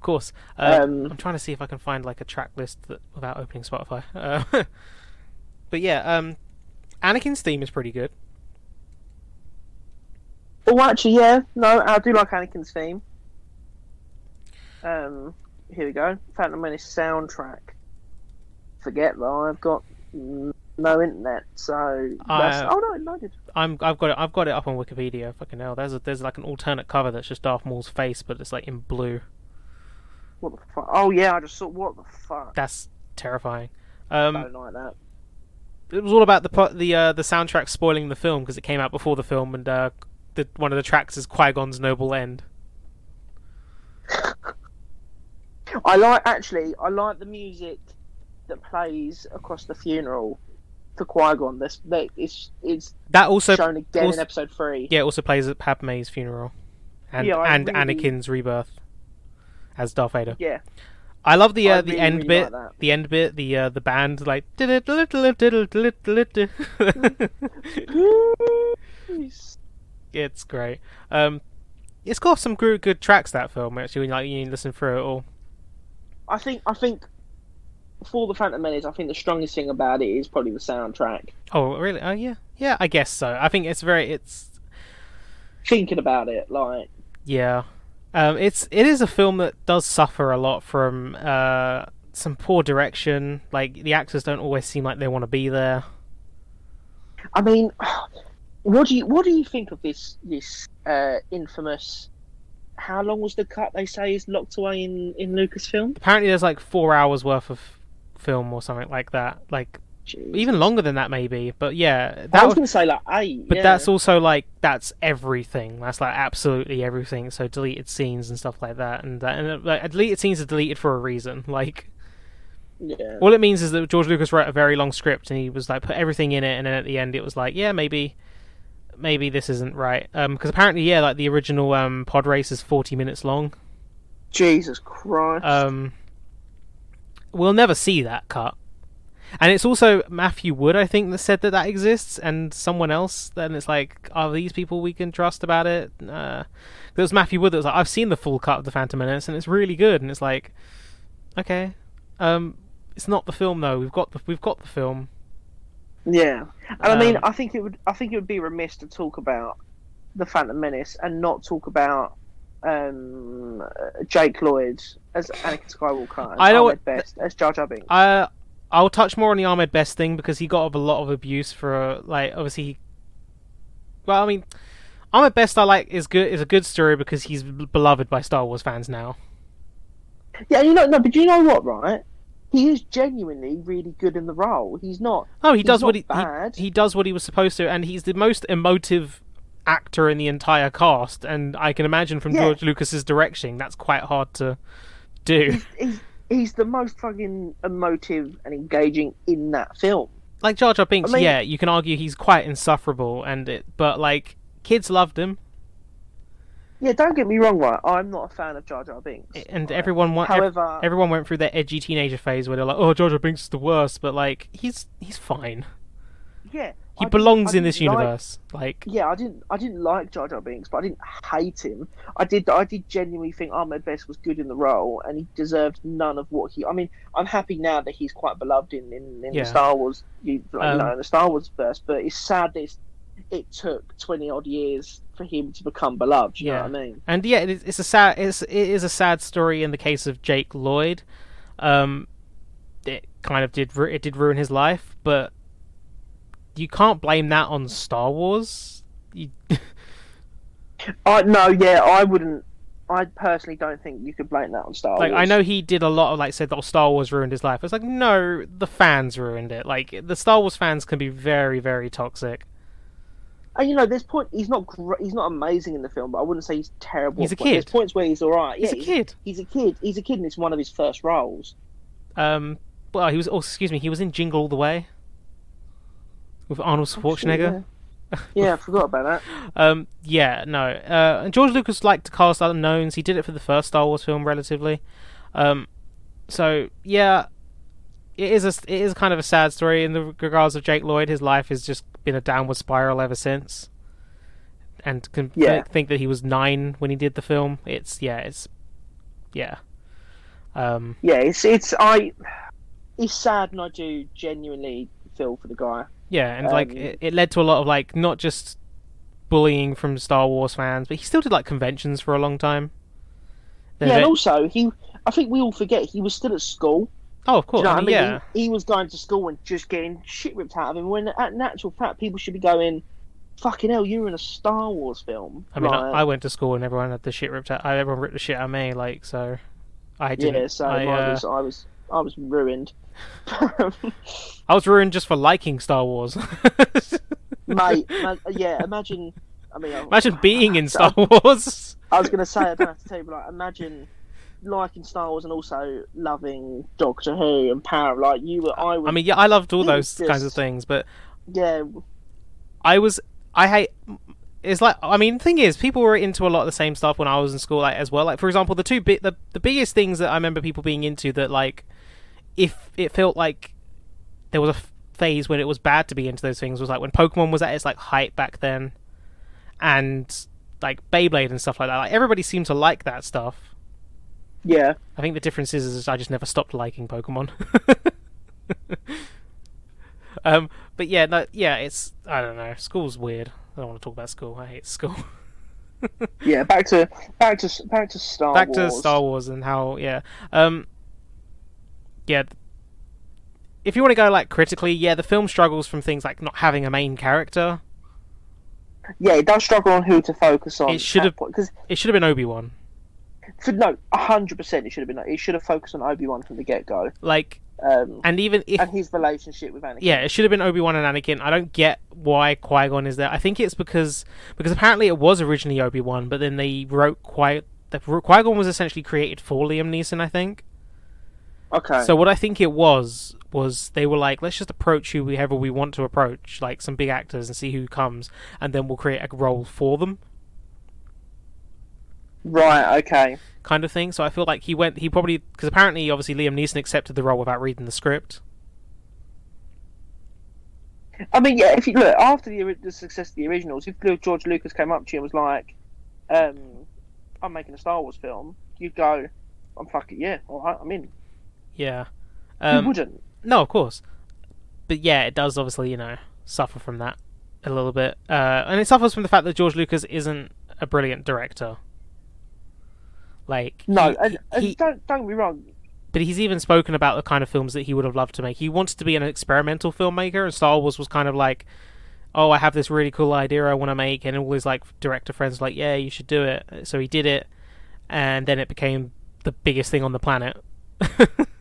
course. Uh, Um, I'm trying to see if I can find like a track list that, without opening Spotify. Uh, but yeah, um, Anakin's theme is pretty good. Oh, actually, yeah. No, I do like Anakin's theme. Um, here we go. Phantom Menace soundtrack. Forget that I've got no internet, so. I- oh no, it loaded. I'm I've got it I've got it up on Wikipedia. Fucking hell, there's a, there's like an alternate cover that's just Darth Maul's face, but it's like in blue. What the fuck? Oh yeah, I just saw. What the fuck? That's terrifying. I Um, don't like that. it was all about the the uh, the soundtrack spoiling the film because it came out before the film, and uh, the one of the tracks is Qui Gon's Noble End. I like actually. I like the music that plays across the funeral for Qui Gon. This that it's it's That also shown again also- in episode three. yeah, it also plays at Padme's funeral, and Yeah, and really- Anakin's rebirth as Darth Vader. Yeah, I love the I uh, the really, end really bit, like the end bit, the uh, the band like. It's great. Um, it's got some good good tracks that film actually. When like you listen through it all. I think I think for the Phantom Menace, I think the strongest thing about it is probably the soundtrack. Oh really? Oh yeah, yeah. I guess so. I think it's very it's Thinking about it, like yeah. Um, it's it is a film that does suffer a lot from uh some poor direction. Like the actors don't always seem like they want to be there. I mean, what do you what do you think of this this uh, infamous? How long was the cut? They say is locked away in in Lucasfilm. Apparently, there's like four hours worth of film or something like that. Like Jeez. even longer than that, maybe. But yeah, I that was would, going to say like eight. But yeah. that's also like that's everything. That's like absolutely everything. So deleted scenes and stuff like that, and that, and uh, like deleted scenes are deleted for a reason. Like yeah. all it means is that George Lucas wrote a very long script and he was like put everything in it, and then at the end it was like, yeah, maybe, maybe this isn't right. Um, because apparently, yeah, like the original um pod race is forty minutes long. Jesus Christ. Um, we'll never see that cut. And it's also Matthew Wood, I think, that said that that exists, and someone else. Then it's like, are these people we can trust about it? Uh, there was Matthew Wood that was like, I've seen the full cut of the Phantom Menace, and it's really good. And it's like, okay, um, it's not the film though. We've got the we've got the film. Yeah, and I mean, Um, I think it would. I think it would be remiss to talk about the Phantom Menace and not talk about um, Jake Lloyd as Anakin Skywalker. I know Ahmed what- Best as Jar Jar Binks. Uh, I'll touch more on the Ahmed Best thing because he got a lot of abuse for uh, like obviously. He... Well, I mean, Ahmed Best I like is good is a good story because he's beloved by Star Wars fans now. Yeah, you know, no, but you know what, right? He is genuinely really good in the role. He's not. Oh, he does what he, he bad. he does what he was supposed to, and he's the most emotive actor in the entire cast. And I can imagine from Yeah. George Lucas's direction, that's quite hard to do. He's he's the most fucking emotive and engaging in that film. like Jar Jar Binks, I mean- yeah, you can argue he's quite insufferable, and it, but like kids loved him, Yeah, don't get me wrong, right? I'm not a fan of Jar Jar Binks. and right? everyone ev- However, everyone went through their edgy teenager phase where they're like, "Oh, Jar Jar Binks is the worst," but like he's he's fine. yeah, He I belongs in this like- universe. Like, yeah, I didn't I didn't like Jar Jar Binks, but I didn't hate him. I did I did genuinely think Ahmed Best was good in the role, and he deserved none of what he. I mean, I'm happy now that he's quite beloved in in, in Yeah. the Star Wars, you, Um, know, in the Star Wars verse. But it's sad that it's, it took twenty odd years for him to become beloved. You Yeah. know what I mean? and yeah, it is, it's a sad it's it is a sad story in the case of Jake Lloyd. Um, it kind of did it did ruin his life, but you can't blame that on Star Wars. You, I no, yeah, I wouldn't. I personally don't think you could blame that on Star like Wars. I know he did a lot of like said, "Oh, Star Wars ruined his life." It's like no, the fans ruined it. Like the Star Wars fans can be very very toxic. And you know, there's point. He's not. Gr- he's not amazing in the film, but I wouldn't say he's terrible. He's a But There's kid. points where he's all right. He's yeah, a kid. He's a kid. He's a kid, and it's one of his first roles. Um, well, he was. Oh, excuse me, he was in Jingle All the Way with Arnold Schwarzenegger. Yeah. yeah, I forgot about that. Um, yeah, no. Uh, and George Lucas liked to cast unknowns. He did it for the first Star Wars film, relatively. Um, so yeah, it is a it is kind of a sad story in the regards of Jake Lloyd. His life has just been a downward spiral ever since. And can Yeah. think that he was nine when he did the film. It's yeah, it's yeah. Um, Yeah, it's it's I. It's sad, and I do genuinely feel for the guy. Yeah, and like Um, it, it led to a lot of like not just bullying from Star Wars fans, but he still did like conventions for a long time. Then yeah, and also he. I think we all forget he was still at school. oh, of course, you know I mean, yeah, He, he was going to school and just getting shit ripped out of him. When at natural fact, people should be going, "Fucking hell, you're in a Star Wars film." I mean, I, Like, I went to school and everyone had the shit ripped out. Everyone ripped the shit out of me, like so. I didn't. yeah, so I, I, uh, was, I was, I was ruined. I was ruined just for liking Star Wars. Mate, ma- yeah, imagine. I mean, I- Imagine being in Star Wars. I was going to say, I don't have to tell you, but like, imagine liking Star Wars and also loving Doctor Who and Power. Like you were, I was. I mean, yeah, I loved all those was kinds of things, but yeah, I was I hate it's like I mean the thing is people were into a lot of the same stuff when I was in school like as well like for example the two bit the, the biggest things that I remember people being into that like if it felt like there was a phase when it was bad to be into those things was like when Pokemon was at its like height back then and like Beyblade and stuff like that like everybody seemed to like that stuff yeah. I think the difference is, is I just never stopped liking Pokemon. um, but yeah, no, yeah, it's I don't know. School's weird. I don't want to talk about school. I hate school. Yeah, back to back to back to Star Back Wars. to Star Wars and how yeah, um, yeah. If you want to go like critically, yeah, the film struggles from things like not having a main character. Yeah, it does struggle on who to focus on. It should have- because It should have been Obi Wan. no, hundred percent, it should have been. It should have focused on Obi Wan from the get go, Like, um, and even if and his relationship with Anakin. Yeah, it should have been Obi Wan and Anakin. I don't get why Qui Gon is there. I think it's because because apparently it was originally Obi Wan, but then they wrote Qui Qui Gon was essentially created for Liam Neeson. I think. Okay. So what I think it was was they were like, let's just approach whoever we want to approach, like some big actors, and see who comes, and then we'll create a role for them, right. Okay. kind of thing. So I feel like he went, he probably because apparently, obviously, Liam Neeson accepted the role without reading the script. I mean, yeah. If you look after the, the success of the originals, if George Lucas came up to you and was like, um, "I'm making a Star Wars film," you'd go, "I'm fucking yeah, all right, I'm in." Yeah. Who Um, wouldn't? No, of course. But yeah, it does obviously, you know, suffer from that a little bit. Uh, and it suffers from the fact that George Lucas isn't a brilliant director. Like No, he- and, and he- don't don't me wrong. but he's even spoken about the kind of films that he would have loved to make. He wanted to be an experimental filmmaker, and Star Wars was kind of like, oh, I have this really cool idea I want to make, and all his like director friends were like, yeah, you should do it. So he did it, and then it became the biggest thing on the planet.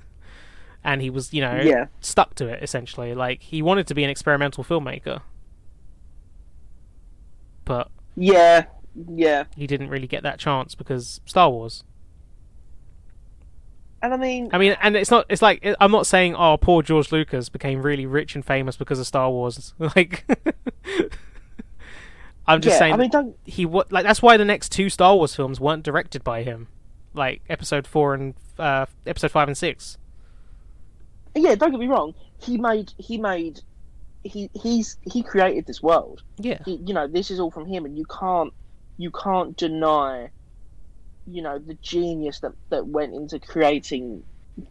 and he was, you know, Yeah. stuck to it essentially. Like he wanted to be an experimental filmmaker, but Yeah, yeah. he didn't really get that chance because Star Wars. And I mean, I mean, and it's not. It's like I'm not saying, oh, poor George Lucas became really rich and famous because of Star Wars. Like, I'm just yeah, saying I mean, don't he wa- like that's why the next two Star Wars films weren't directed by him, like Episode Four and uh, Episode Five and Six. Yeah, don't get me wrong. He made he made he he's he created this world. Yeah, He, you know, this is all from him, and you can't you can't deny, you know, the genius that that went into creating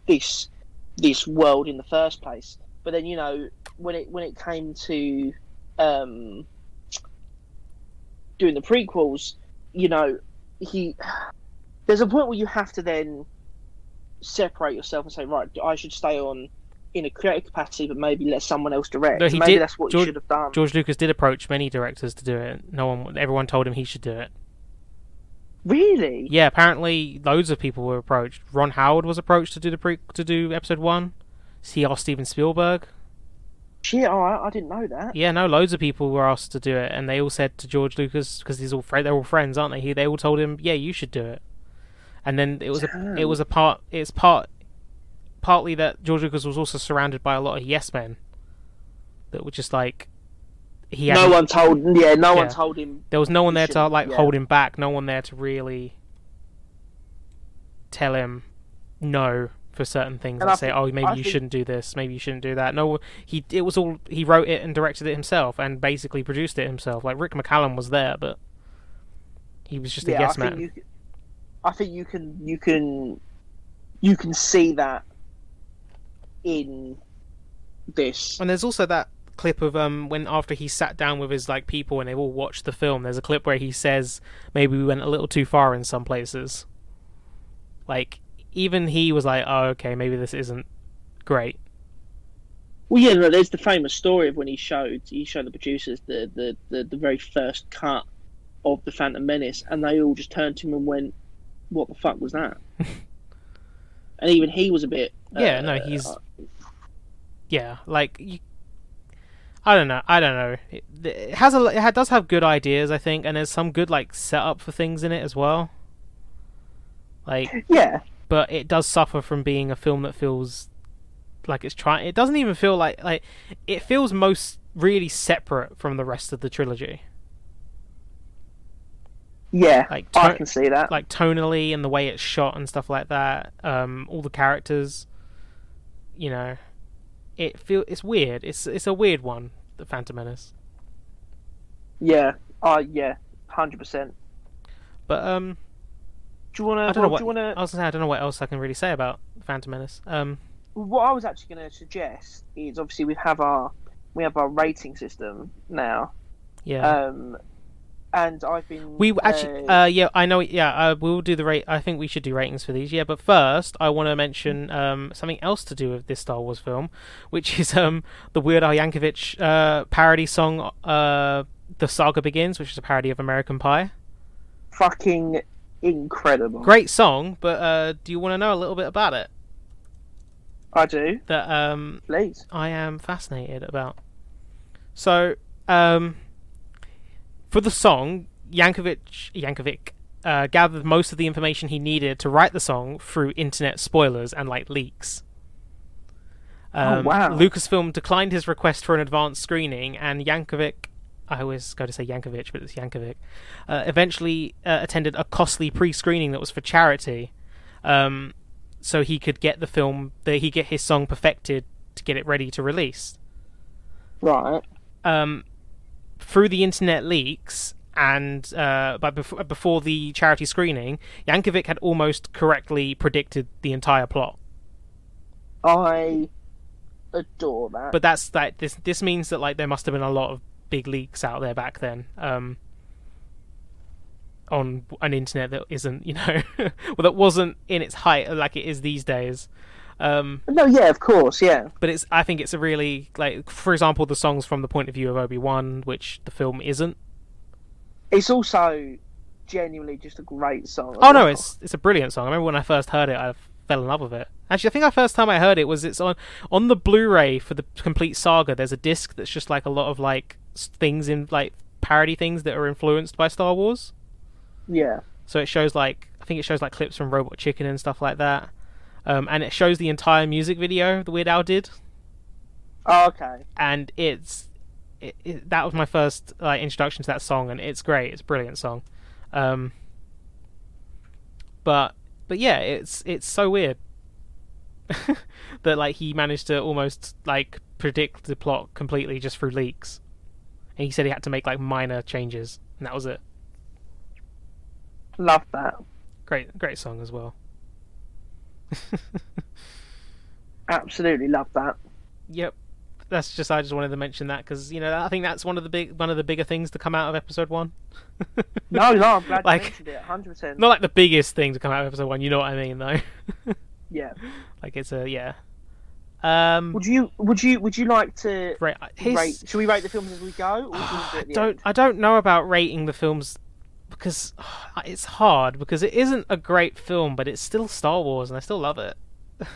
this this world in the first place. But then you know when it when it came to um, doing the prequels, you know, he there's a point where you have to then separate yourself and say, right, I should stay on in a creative capacity, but maybe let someone else direct. No, he maybe did- that's what George- you should have done. George Lucas did approach many directors to do it. No one, everyone told him he should do it. Really? Yeah, apparently loads of people were approached. Ron Howard was approached to do the pre to do Episode One. See asked Steven Spielberg. Shit, oh, all right, I didn't know that. Yeah, no, loads of people were asked to do it, and they all said to George Lucas because he's all fri- they're all friends, aren't they? He, they all told him, yeah, you should do it. And then it was a it was a part it's part partly that George Lucas was also surrounded by a lot of yes men that were just like he had no one told. Yeah, no one told him. there was no one there to like yeah. hold him back, no one there to really tell him no for certain things And and say, think- "Oh, maybe I you think- shouldn't do this. Maybe you shouldn't do that." No, he it was all he wrote it and directed it himself and basically produced it himself. Like Rick McCallum was there, but he was just a yes I man. I think you can. You can. You can see that in this. And there's also that clip of um when after he sat down with his like people and they all watched the film. There's a clip where he says maybe we went a little too far in some places. Like even he was like, "Oh, okay, maybe this isn't great." Well, yeah, no, there's the famous story of when he showed he showed the producers the the, the, the very first cut of the Phantom Menace, and they all just turned to him and went, "What the fuck was that?" and even he was a bit. Yeah, uh, no, he's yeah, like you, I don't know, I don't know. It, it has a, it does have good ideas, I think, and there's some good like setup for things in it as well. Like, yeah, but it does suffer from being a film that feels like it's trying. It doesn't even feel like like it feels most really separate from the rest of the trilogy. Yeah, Like, I can see that. like tonally and the way it's shot and stuff like that. Um, all the characters, you know, it feel it's weird. It's it's a weird one, the Phantom Menace. yeah, uh, yeah, hundred percent. But um, Do you want to? Do you want to? I was gonna say. I don't know what else I can really say about Phantom Menace. Um, what I was actually going to suggest is obviously we have our we have our rating system now, yeah. um, and I've been we actually, uh, yeah, I know. Yeah, uh, we'll do the rate. I think we should do ratings for these. Yeah, but first, I want to mention um something else to do with this Star Wars film, which is um the Weird Al Yankovic uh parody song uh the Saga Begins, which is a parody of American Pie. fucking incredible. Great song, but uh, do you want to know a little bit about it? I do. That um Please. I am fascinated about. So, um, for the song, Yankovic Yankovic uh, gathered most of the information he needed to write the song through internet spoilers and like leaks. Um, Oh, wow. Lucasfilm declined his request for an advanced screening, and Yankovic. I always go to say Yankovic, but it's Yankovic. Uh, eventually uh, attended a costly pre-screening that was for charity, um, so he could get the film, that he get his song perfected to get it ready to release. Right. Um, through the internet leaks and uh, but before, before the charity screening, Yankovic had almost correctly predicted the entire plot. I adore that. But that's that. This this means that like there must have been a lot of big leaks out there back then. Um, on an internet that isn't, you know, well, that wasn't in its height like it is these days. Um, no, yeah, of course, yeah. but it's I think it's a really like for example the songs from the point of view of Obi Wan, which the film isn't. It's also genuinely just a great song. Oh no, it's it's a brilliant song. I remember when I first heard it, I fell in love with it. Actually, I think the first time I heard it was it's on on the Blu-ray for the complete saga. There's a disc that's just like a lot of like things in like parody things that are influenced by Star Wars. yeah. So it shows like I think it shows like clips from Robot Chicken and stuff like that. Um, and it shows the entire music video the Weird Al did, Oh, okay. and it's it, it, that was my first like introduction to that song, and it's great. It's a brilliant song. Um, but but yeah, it's it's so weird that like he managed to almost like predict the plot completely just through leaks, and he said he had to make like minor changes, and that was it. Love that. Great great song as well. Absolutely love that. Yep. That's just I just wanted to mention that because you know I think that's one of the big one of the bigger things to come out of episode one. No, no, I'm glad Like- you mentioned it. Hundred percent. Not like the biggest thing to come out of episode one. You know what I mean though. Yeah. like it's a yeah. Um. Would you? Would you? Would you like to Right. His, rate? Should we rate the films as we go? Or do we do I don't end? I don't know about rating the films because it's hard because it isn't a great film, but it's still Star Wars and I still love it.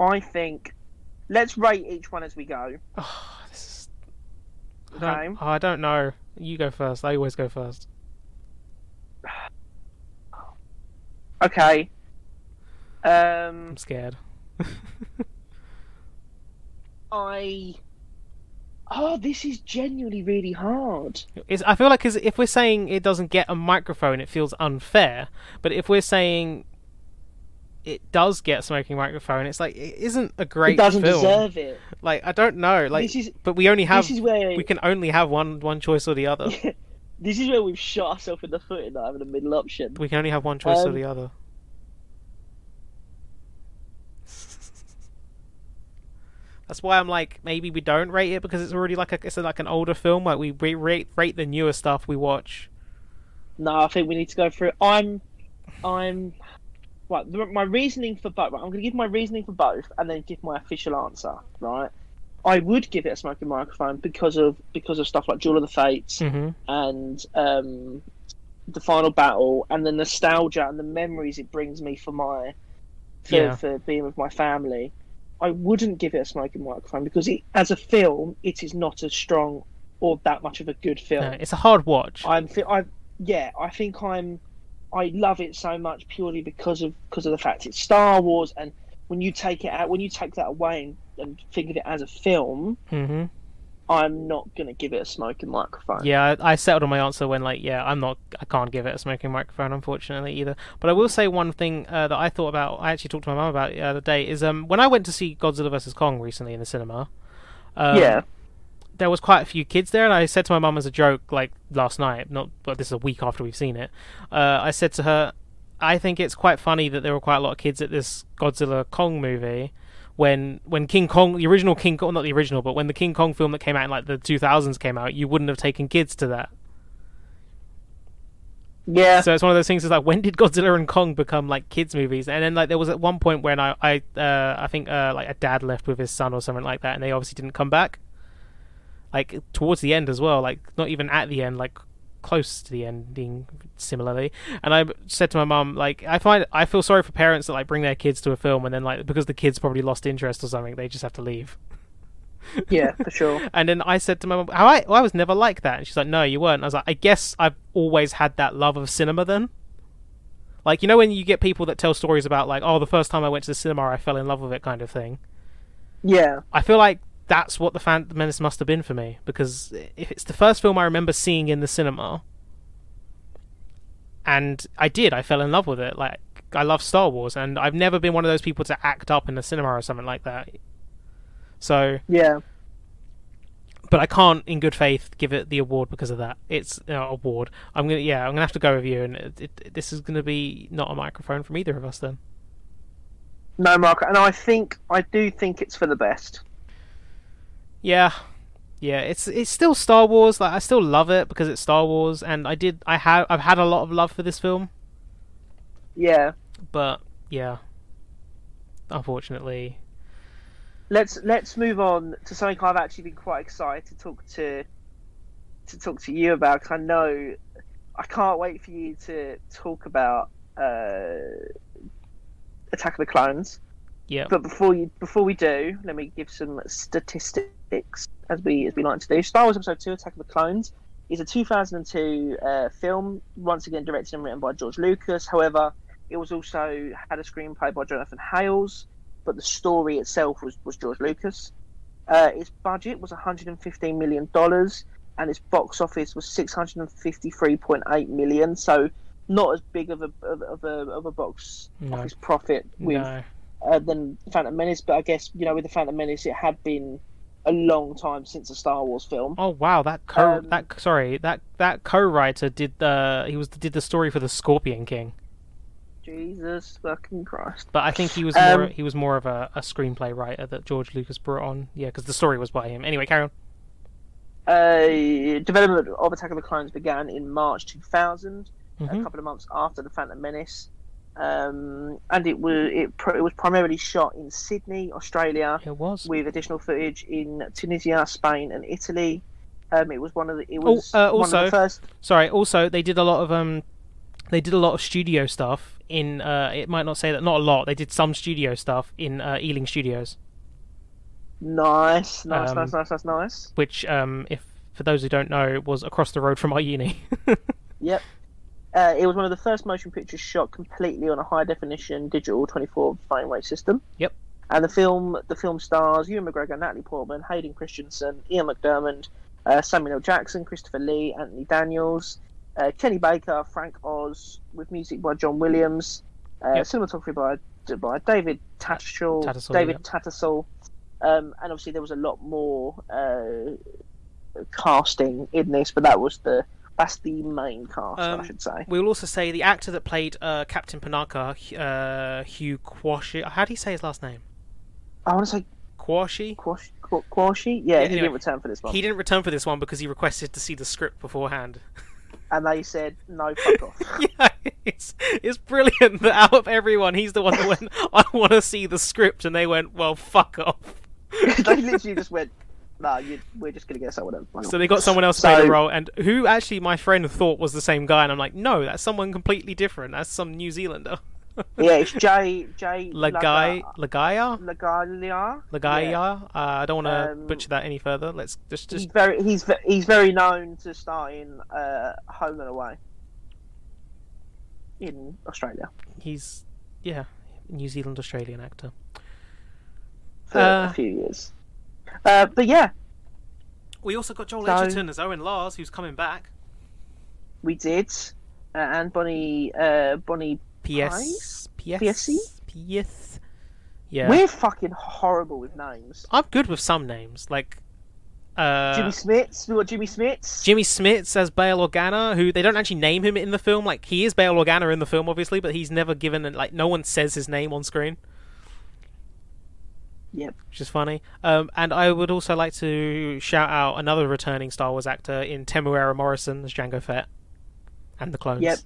I think. Let's rate each one as we go. Oh, this is. I Okay. don't, oh, I don't know. You go first. I always go first. Okay. Um, I'm scared. I. Oh, this is genuinely really hard. It's, I feel like if we're saying it doesn't get a microphone, it feels unfair. But if we're saying it does get a smoking microphone, it's like it isn't a great it doesn't film. deserve it. Like I don't know. Like, this is but we only have this is where we can only have one one choice or the other. this is where we've shot ourselves in the foot in not having a middle option. we can only have one choice or Um, the other. That's why I'm like maybe we don't rate it because it's already like a it's like an older film. Like we re- rate rate the newer stuff we watch. No, I think we need to go through. I'm, I'm. Right, the, my reasoning for both. Right, I'm going to give my reasoning for both, and then give my official answer. Right, I would give it a smoking microphone because of because of stuff like Duel of the Fates hmm and um, the final battle, and the nostalgia and the memories it brings me for my for, Yeah. for being with my family. I wouldn't give it a smoking microphone because it, as a film, it is not as strong or that much of a good film. No, it's a hard watch. I'm I yeah, I think I'm I love it so much purely because of because of the fact it's Star Wars and when you take it out when you take that away and, and think of it as a film, hmm I'm not gonna give it a smoking microphone. Yeah, I, I settled on my answer when like, yeah, I'm not, I can't give it a smoking microphone, unfortunately either. But I will say one thing uh, that I thought about. I actually talked to my mum about the other day. Is um when I went to see Godzilla vs Kong recently in the cinema. Um, yeah, there was quite a few kids there, and I said to my mum as a joke, like last night, not but this is a week after we've seen it. Uh, I said to her, I think it's quite funny that there were quite a lot of kids at this Godzilla Kong movie. When when King Kong, the original King Kong, not the original, but when the King Kong film that came out in like the 2000s came out, you wouldn't have taken kids to that. yeah, So it's one of those things. Is like when did Godzilla and Kong become like kids movies? And then like there was at one point when I I uh, I think uh, like a dad left with his son or something like that, and they obviously didn't come back. Like towards the end as well, like not even at the end, like close to the ending similarly. And I said to my mum, like I find I feel sorry for parents that like bring their kids to a film and then like because the kids probably lost interest or something, they just have to leave. yeah, for sure. And then I said to my mum, "How I, well, I was never like that." And she's like, "No, you weren't." I was like, "I guess I've always had that love of cinema then." Like you know when you get people that tell stories about like, "Oh, the first time I went to the cinema, I fell in love with it," kind of thing. Yeah, I feel like that's what the Phantom Menace must have been for me because if it's the first film I remember seeing in the cinema, and I did, I fell in love with it. Like I love Star Wars, and I've never been one of those people to act up in the cinema or something like that. So yeah, but I can't, in good faith, give it the award because of that. It's uh, award. I'm gonna, yeah, I'm gonna have to go with you, and it, it, this is gonna be not a microphone from either of us then. no, Mark, and I think I do think it's for the best. Yeah, yeah, it's it's still Star Wars. Like I still love it because it's Star Wars, and I did, I have, I've had a lot of love for this film, Yeah, but yeah, unfortunately, let's let's move on to something I've actually been quite excited to talk to to talk to you about because I know I can't wait for you to talk about uh, Attack of the Clones. yeah, But before you before we do, let me give some statistics as we as we like to do. Star Wars Episode Two: Attack of the Clones is a 2002 uh, film, once again directed and written by George Lucas. However, it was also had a screenplay by Jonathan Hales, but the story itself was was George Lucas. Uh, its budget was 115 million dollars, and its box office was 653.8 million. So not as big of a of, of a of a box No. office profit with no, uh, than Phantom Menace, but I guess you know with the Phantom Menace, it had been a long time since a Star Wars film. oh wow, that co, Um, that sorry, that that co-writer did the he was did the story for the Scorpion King. Jesus fucking Christ! But I think he was more Um, he was more of a, a screenplay writer that George Lucas brought on. Yeah, because the story was by him. Anyway, carry on. Uh, development of Attack of the Clones began in March 2000, a Mhm. couple of months after the Phantom Menace, um, and it was it, pr- it was primarily shot in Sydney, Australia, It was. with additional footage in Tunisia, Spain, and Italy. Um, it was one of the it Oh, was uh, one of also- the first. Sorry. Also, they did a lot of um, they did a lot of studio stuff in. Uh, it might not say that not a lot. They did some studio stuff in uh, Ealing Studios, Nice, nice, Um, nice, nice, nice, nice. which um, if for those who don't know, was across the road from our uni. Yep. Uh, it was one of the first motion pictures shot completely on a high definition digital 24 frame rate system. Yep. And the film, the film stars Ewan McGregor, Natalie Portman, Hayden Christensen, Ian McDiarmid, uh, Samuel L. Jackson, Christopher Lee, Anthony Daniels, uh, Kenny Baker, Frank Oz, with music by John Williams, uh, Yep. cinematography by by David Tattersall, Tattersall, David yep. Tattersall, um, and obviously there was a lot more uh, casting in this, but that was the that's the main cast, Um, I should say. We will also say the actor that played uh, Captain Panaka, uh, Hugh Quarshie. How do you say his last name? I want to say Quarshie. Quarsh, Qu- Quarshie. Yeah, he anyway, didn't return for this one, He didn't return for this one because he requested to see the script beforehand. and they said no, fuck off. yeah, it's it's brilliant that out of everyone, he's the one that went, "I want to see the script," and they went, "Well, fuck off." they literally just went, no, you, we're just gonna get someone else. So they got someone else to play the role, and who actually my friend thought was the same guy, and I'm like, no, that's someone completely different. That's some New Zealander. yeah, it's Jay Jay Lagai, Lagaya, Lagalia. Lagaya. Uh, I don't want to Um, butcher that any further. Let's just He's very he's he's very known to starting uh, Home and Away in Australia he's yeah, New Zealand Australian actor. for Uh, a few years. Uh, but yeah, We also got Joel So- Edgerton as Owen Lars, who's coming back. we did, uh, and Bonnie uh, Bonnie. PS, PS, PSC? PS. Yeah, We're fucking horrible with names. I'm good with some names, like uh, Jimmy Smits. We got Jimmy Smits. Jimmy Smits as Bail Organa, who they don't actually name him in the film. Like he is Bail Organa in the film, obviously, but he's never given like no one says his name on screen, Yep. which is funny. Um, and I would also like to shout out another returning Star Wars actor in Temuera Morrison as Jango Fett and the clones. Yep.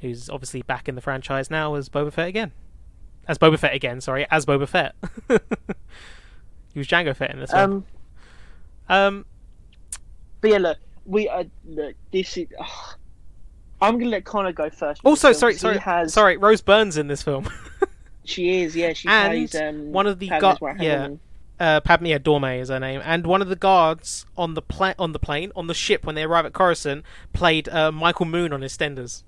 Who's obviously back in the franchise now as Boba Fett again. As Boba Fett again, sorry, as Boba Fett. he was Jango Fett in this one. Um, Um, but yeah, look, we are. look. This is. ugh. I'm gonna let Connor go first. also, sorry, sorry, has, sorry, Rose Byrne's in this film. She is, yeah. She And plays um, one of the Padme's gu- yeah. uh, Padme yeah, Dorme is her name, and one of the guards on the pla- on the plane on the ship when they arrive at Coruscant played uh, Michael Moon on EastEnders.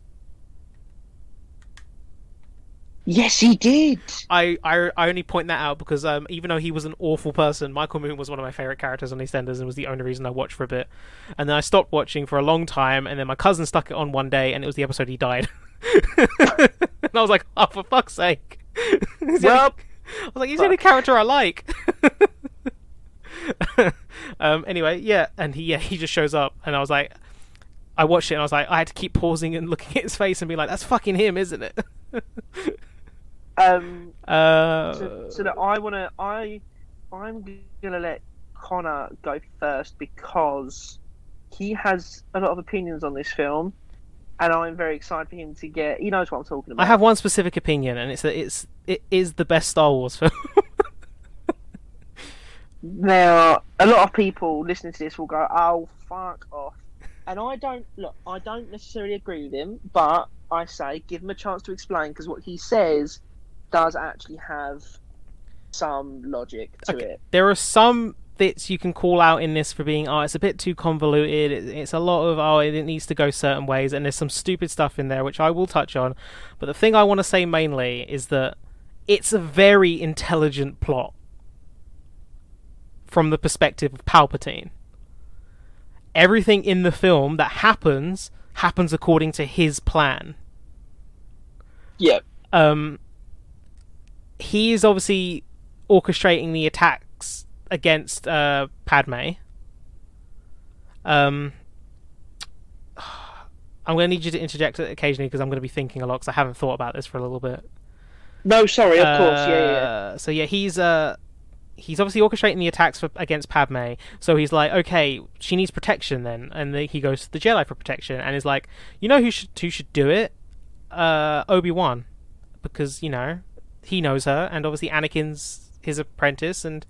Yes, he did. I, I I only point that out because um, even though he was an awful person, Michael Moon was one of my favorite characters on EastEnders and was the only reason I watched for a bit. And then I stopped watching for a long time, and then my cousin stuck it on one day, and it was the episode he died. and I was like, oh, for fuck's sake! He's the only- Well, I was like, he's the only character I like. um. Anyway, yeah, and he yeah he just shows up, and I was like, I watched it, and I was like, I had to keep pausing and looking at his face and be like, that's fucking him, isn't it? um, uh. so, so that I wanna, I, I'm gonna let Connor go first because he has a lot of opinions on this film, and I'm very excited for him to get. He knows what I'm talking about. I have one specific opinion, and it's that it's it is the best Star Wars film. Now, a lot of people listening to this will go, "Oh, fuck off," and I don't look. I don't necessarily agree with him, but I say give him a chance to explain because what he says does actually have some logic to Okay. it. there are some bits you can call out in this for being oh it's a bit too convoluted. It, it's a lot of oh it needs to go certain ways, and there's some stupid stuff in there which I will touch on. But the thing I want to say mainly is that it's a very intelligent plot from the perspective of Palpatine. Everything in the film that happens happens according to his plan. Yeah, um, he is obviously orchestrating the attacks against uh, Padme. Um, I'm going to need you to interject occasionally because I'm going to be thinking a lot because I haven't thought about this for a little bit. no, sorry, of course, yeah, yeah. Uh, So yeah, he's uh he's obviously orchestrating the attacks for, against Padme. So he's like, okay, she needs protection then, and then he goes to the Jedi for protection, and is like, you know who should who should do it? Uh, Obi Wan, because you know he knows her, and obviously Anakin's his apprentice, and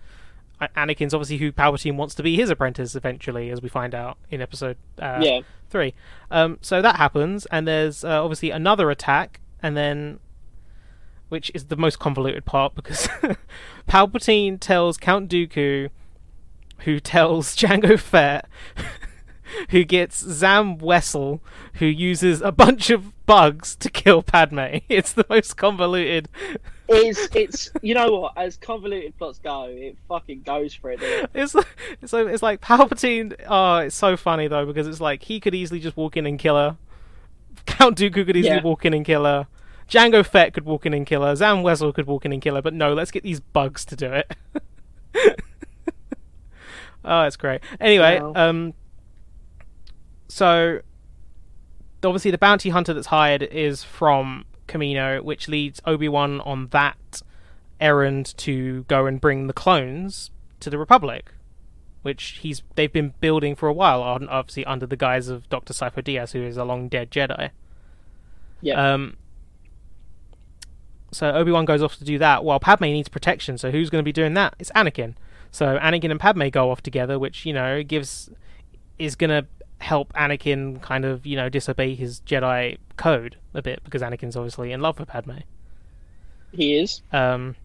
Anakin's obviously who Palpatine wants to be his apprentice eventually, as we find out in Episode uh, yeah. three. Um, so that happens, and there's uh, obviously another attack, and then, which is the most convoluted part because Palpatine tells Count Dooku, who tells Jango Fett, who gets Zam Wesell, who uses a bunch of bugs to kill Padme. It's the most convoluted. It's it's you know what? As convoluted plots go, it fucking goes for it. doesn't it? It's it's like, it's like Palpatine. Oh, it's so funny though because it's like he could easily just walk in and kill her. Count Dooku could easily Yeah. walk in and kill her. Jango Fett could walk in and kill her. Zam Wesell could walk in and kill her. But no, let's get these bugs to do it. oh, it's great. Anyway, Wow. um, so obviously the bounty hunter that's hired is from Kamino, which leads Obi Wan on that errand to go and bring the clones to the Republic, which he's they've been building for a while, obviously under the guise of Doctor Sifo-Dyas, who is a long dead Jedi. Yeah. Um. So Obi Wan goes off to do that, while Padme needs protection. So who's going to be doing that? It's Anakin. So Anakin and Padme go off together, which you know gives is going to help Anakin kind of you know disobey his Jedi code a bit because Anakin's obviously in love with Padme. he is. Um,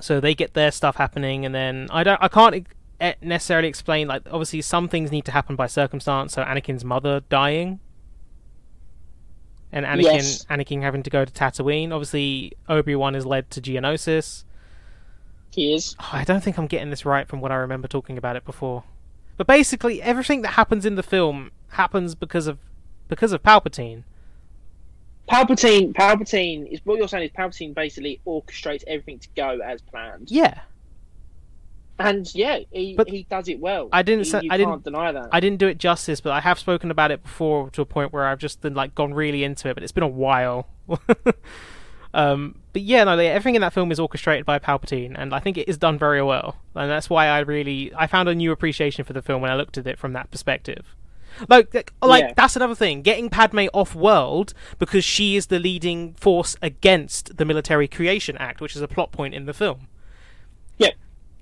so they get their stuff happening, and then I don't, I can't necessarily explain. Like, obviously, some things need to happen by circumstance. So Anakin's mother dying, and Anakin, Yes. Anakin having to go to Tatooine. Obviously, Obi Wan is led to Geonosis. He is. Oh, I don't think I'm getting this right from what I remember talking about it before. But basically, everything that happens in the film happens because of because of Palpatine. Palpatine. Palpatine is what you're saying is Palpatine basically orchestrates everything to go as planned. Yeah, And yeah, he, But he does it well. I didn't You I can't didn't- deny that. I didn't do it justice, but I have spoken about it before to a point where I've just been like gone really into it, but it's been a while. um, but yeah, no, everything in that film is orchestrated by Palpatine, and I think it is done very well, and that's why I really I found a new appreciation for the film when I looked at it from that perspective. Like, like, oh, like Yeah. that's another thing. Getting Padme off world because she is the leading force against the Military Creation Act, which is a plot point in the film. Yeah.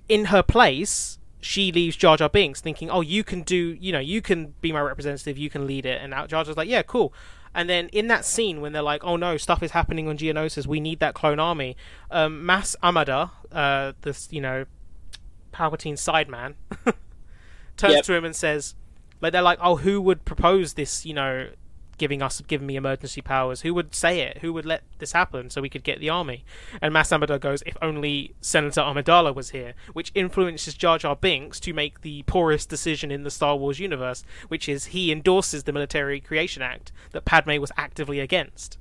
In her place, she leaves Jar Jar Binks thinking, "Oh, you can do, you know, you can be my representative, you can lead it." And now Jar Jar's like, "Yeah, cool." And then in that scene when they're like, "Oh no, stuff is happening on Geonosis. We need that clone army." Um, Mas Amedda, uh, this you know, Palpatine's side man, turns Yep. to him and says, "Like they're like, oh, who would propose this? You know, giving us, giving me emergency powers? Who would say it? Who would let this happen so we could get the army?" And Mas Amedda goes, "If only Senator Amidala was here," which influences Jar Jar Binks to make the poorest decision in the Star Wars universe, which is he endorses the Military Creation Act that Padme was actively against.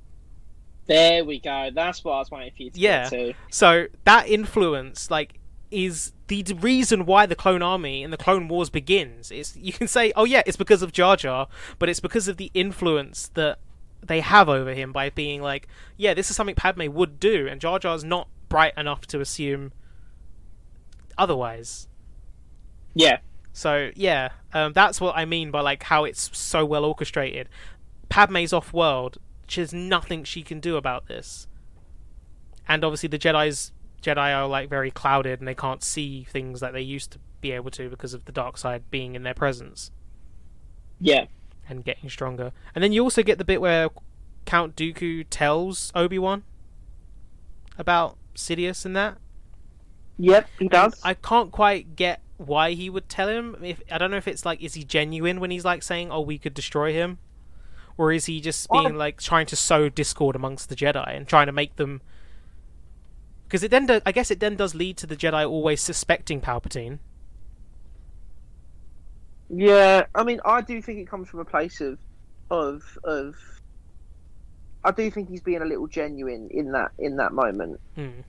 There we go. That's what I was waiting for you to Yeah. get to. So that influence, like, is the reason why the Clone Army and the Clone Wars begins. It's you can say, oh yeah, it's because of Jar Jar, but it's because of the influence that they have over him by being like, yeah, this is something Padme would do, and Jar Jar's not bright enough to assume otherwise. Yeah. So yeah, um, that's what I mean by like how it's so well orchestrated. Padme's off world. There's nothing she can do about this. And obviously the Jedi's Jedi are like very clouded and they can't see things that they used to be able to because of the dark side being in their presence Yeah. and getting stronger. And then you also get the bit where Count Dooku tells Obi-Wan about Sidious and that. Yep, he does. I can't quite get why he would tell him. If I don't know if it's like, is he genuine when he's like saying, "Oh, we could destroy him," or is he just being I- like trying to sow discord amongst the Jedi and trying to make them? Because it then, do- I guess, it then does lead to the Jedi always suspecting Palpatine. Yeah, I mean, I do think it comes from a place of, of, of. I do think he's being a little genuine in that in that moment. Hmm.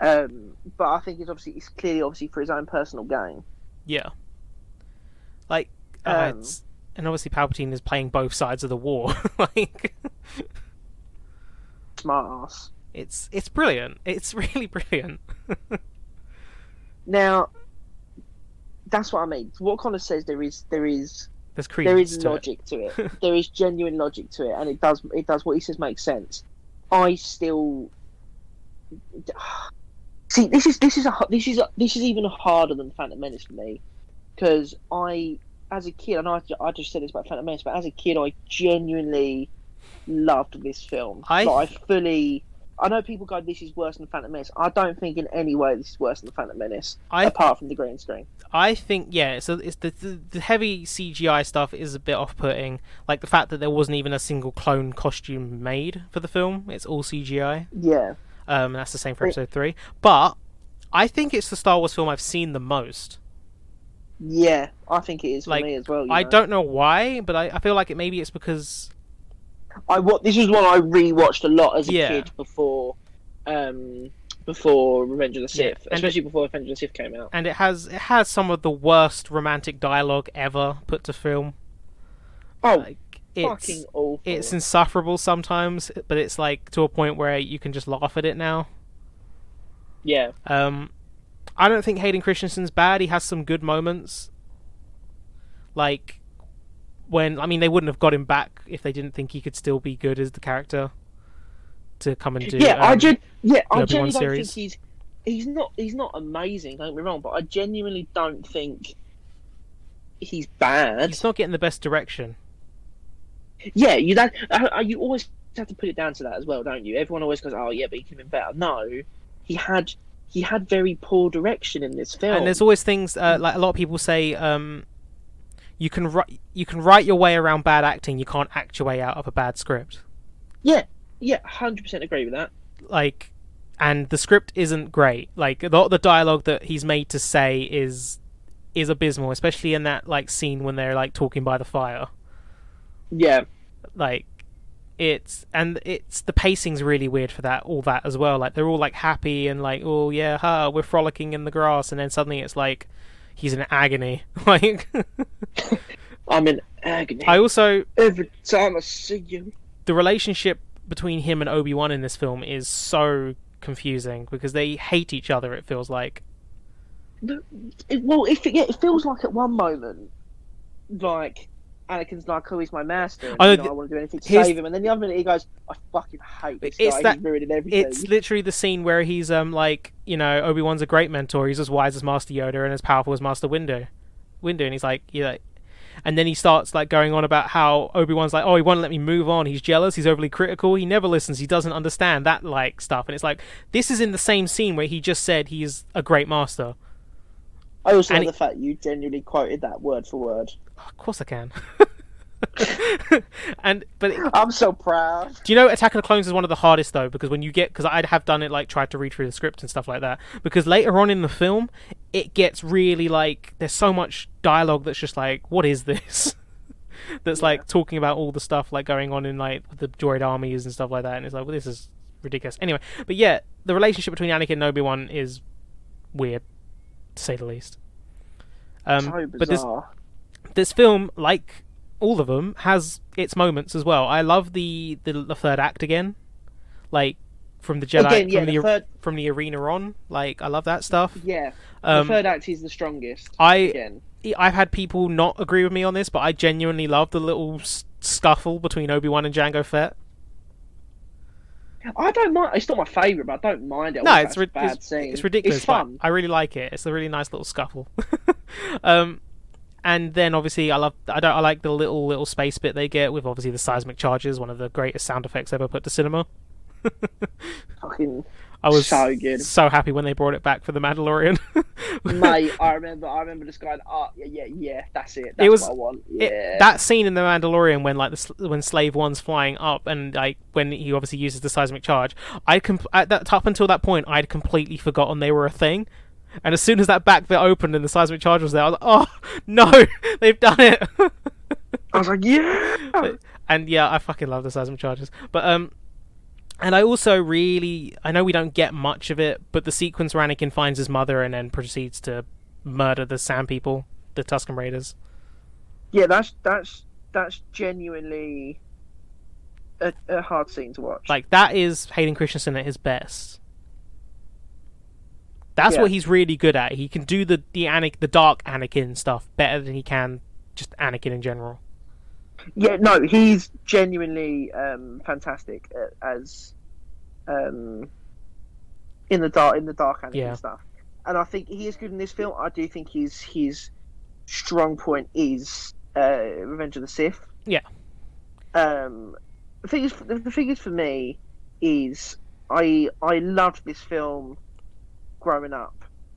Um, but I think it's obviously it's clearly obviously for his own personal gain. Yeah. Like, uh, Um, and obviously Palpatine is playing both sides of the war. like, Smart ass. It's it's brilliant. It's really brilliant. Now, that's what I mean. What Connor says there is there is there is to it. logic to it. there is genuine logic to it, and it does it does what he says makes sense. I still see this is this is a this is a, this is even harder than Phantom Menace for me because I as a kid I know I, I just said this about Phantom Menace, but as a kid I genuinely loved this film. I- Like, I fully. I know people go, "This is worse than Phantom Menace." I don't think in any way this is worse than Phantom Menace, I apart from the green screen. I think yeah, so it's the, the the heavy CGI stuff is a bit off-putting. Like the fact that there wasn't even a single clone costume made for the film; it's all CGI. Yeah. Um, that's the same for episode three. But I think it's the Star Wars film I've seen the most. Yeah, I think it is for Like, me as well. I know. don't know why, but I, I feel like it maybe it's because I what this is one I rewatched a lot as a Yeah. kid before, um, before Revenge of the Sith, and- especially before Revenge of the Sith came out. and it has it has some of the worst romantic dialogue ever put to film. Oh, Like it's fucking awful! it's insufferable sometimes, but it's like to a point where you can just laugh at it now. yeah, Um, I don't think Hayden Christensen's bad. He has some good moments. Like when I mean they wouldn't have got him back if they didn't think he could still be good as the character to come and do. yeah. I um, gen- yeah, I genuinely don't series. think he's he's not he's not amazing. Don't get me wrong, but I genuinely don't think he's bad. he's not getting the best direction. Yeah, you don't. Uh, uh, you always have to put it down to that as well, don't you? Everyone always goes, "Oh yeah, but he could have been better." No, he had he had very poor direction in this film. And there's always things uh, like a lot of people say. Um, you can write you can write your way around bad acting. You can't act your way out of a bad script. Yeah. Yeah, hundred percent agree with that. like and the script isn't great like the, the dialogue that he's made to say is is abysmal especially in that like scene when they're like talking by the fire Yeah, like it's and it's the pacing's really weird for that all that as well like they're all like happy and like oh yeah ha, we're frolicking in the grass and then suddenly it's like he's in agony. Like I'm in agony. I also every time I see you. the relationship between him and obi-wan in this film is so confusing because they hate each other it feels like. Well, if it, yeah, it feels like at one moment, like Anakin's like, "Oh, he's my master," and, Oh, you know, I want to do anything to save him, and then the other minute he goes, "I fucking hate this It's guy. that- He's ruining everything." it's literally the scene where he's um like you know Obi Wan's a great mentor. He's as wise as Master Yoda and as powerful as Master Windu. Windu, and he's like yeah, and then he starts like going on about how Obi Wan's like oh he won't let me move on. He's jealous. He's overly critical. He never listens. He doesn't understand that like stuff. And it's like this is in the same scene where he just said he's a great master. I also and love the fact you genuinely quoted that word for word. Of course I can. and but I'm so proud. Do you know Attack of the Clones is one of the hardest though? Because when you get because I'd have done it like tried to read through the script and stuff like that. Because later on in the film it gets really like there's so much dialogue that's just like what is this? That's like talking about all the stuff like going on in like the droid armies and stuff like that. And it's like well this is ridiculous. Anyway but yeah the relationship between Anakin and Obi Wan is weird to say the least. Um so but this bizarre. This film, like all of them, has its moments as well. I love the the, the third act again, like from the Jedi Again, yeah, from the, the third, from the arena on. Like I love that stuff. yeah, Um, the third act is the strongest. I Again, I've had people not agree with me on this, but I genuinely love the little scuffle between Obi Wan and Jango Fett. I don't mind. It's not my favorite, but I don't mind it. No, it's, ri- a bad it's, scene. it's ridiculous. It's fun. I really like it. It's a really nice little scuffle. um, and then obviously I love I don't I like the little little space bit they get with obviously the seismic charges, one of the greatest sound effects ever put to cinema. Fucking I was so good. so happy when they brought it back for the Mandalorian. mate. I remember. I remember just going, "Oh, yeah, yeah, yeah. That's it. That's was- what I want." It- Yeah. that scene in the Mandalorian when like the, when Slave One's flying up and like when he obviously uses the seismic charge, I com- at that up until that point I'd completely forgotten they were a thing. And as soon as that back bit opened and the seismic charge was there, I was like, "Oh no, they've done it!" I was like, "Yeah." and yeah, I fucking love the seismic charges. But um, and I also really, I know we don't get much of it, but the sequence where Anakin finds his mother and then proceeds to murder the Sand People, the Tusken Raiders. Yeah, that's that's that's genuinely a, a hard scene to watch. Like that is Hayden Christensen at his best. That's Yeah. what he's really good at. He can do the the Anakin, the dark Anakin stuff better than he can just Anakin in general. yeah, no, he's genuinely um, fantastic as um, in the dark in the dark Anakin Yeah. stuff, and I think he is good in this film. I do think his his strong point is uh, Revenge of the Sith. Yeah. Um, the thing is, the the thing is for me is I I loved this film growing up.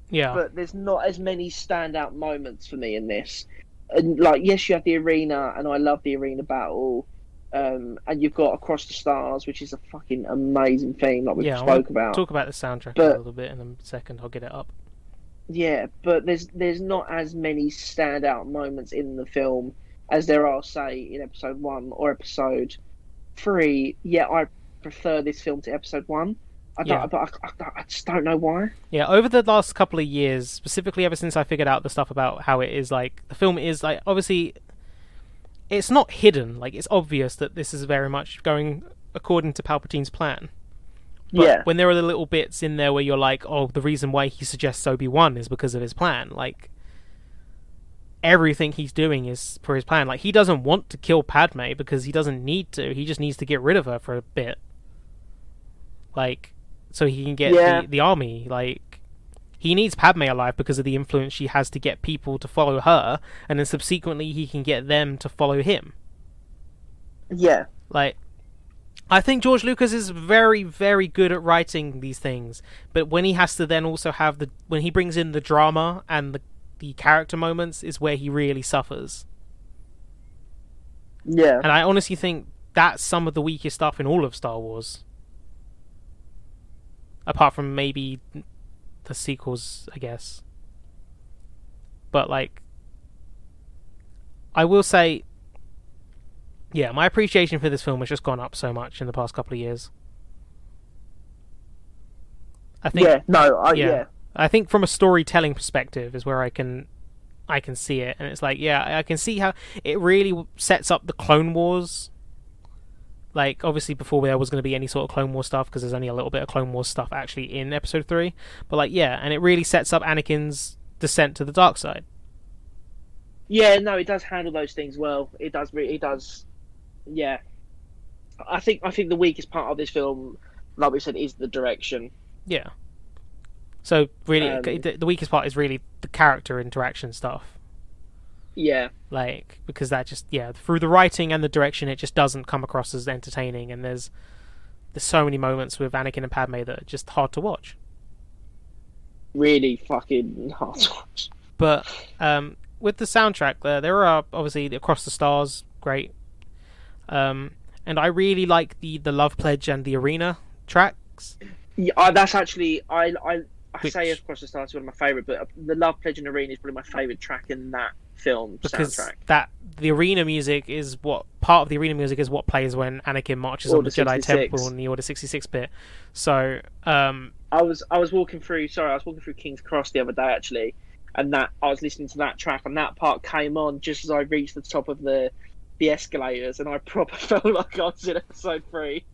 Yeah. but there's not as many standout moments for me in this. And like, yes, you have the arena, and I love the arena battle. Um, and you've got Across the Stars, which is a fucking amazing theme, like we Yeah, spoke about. Talk about the soundtrack But- a little bit in a second. I'll get it up. Yeah, but there's there's not as many standout moments in the film as there are, say, in episode one or episode three. Yeah, I prefer this film to episode one. I don't, Yeah. but I, I, I just don't know why. Yeah, over the last couple of years, specifically ever since I figured out the stuff about how it is like the film is like obviously it's not hidden, like it's obvious that this is very much going according to Palpatine's plan. But yeah, when there are the little bits in there where you're like, oh, the reason why he suggests Obi Wan is because of his plan. Like everything he's doing is for his plan. Like he doesn't want to kill Padme because he doesn't need to. He just needs to get rid of her for a bit. Like so he can get Yeah. the, the army. Like he needs Padme alive because of the influence she has to get people to follow her, and then subsequently he can get them to follow him. yeah, Like, I think George Lucas is very, very good at writing these things, but when he has to then also have the when he brings in the drama and the the character moments is where he really suffers. yeah. And I honestly think that's some of the weakest stuff in all of Star Wars. Apart from maybe the sequels, I guess. But like I will say yeah, my appreciation for this film has just gone up so much in the past couple of years. I think yeah, no, I, yeah. yeah. I think from a storytelling perspective is where I can I can see it and it's like yeah I can see how it really sets up the Clone Wars like obviously before there was going to be any sort of Clone War stuff because there's only a little bit of Clone War stuff actually in episode 3 but like yeah and it really sets up Anakin's descent to the dark side Yeah, no, it does handle those things well. It does. re- It does. Yeah, I think I think the weakest part of this film, like we said, is the direction. yeah so really Um, the, the weakest part is really the character interaction stuff Yeah, like because that just yeah through the writing and the direction it just doesn't come across as entertaining and there's there's so many moments with Anakin and Padme that are just hard to watch. Really fucking hard to watch. but um with the soundtrack there there are obviously across the stars great. Um and I really like the the love pledge and the arena tracks. Yeah, I, that's actually I I, I Which- say Across the Stars is one of my favourite, but uh, the Love Pledge and Arena is probably my favourite track in that film because soundtrack. that the arena music is what part of the arena music is what plays when Anakin marches on Order the Jedi Temple in the Order 66 bit so um I was I was walking through sorry I was walking through King's Cross the other day actually, and that I was listening to that track and that part came on just as I reached the top of the the escalators and I proper felt like I was in episode three.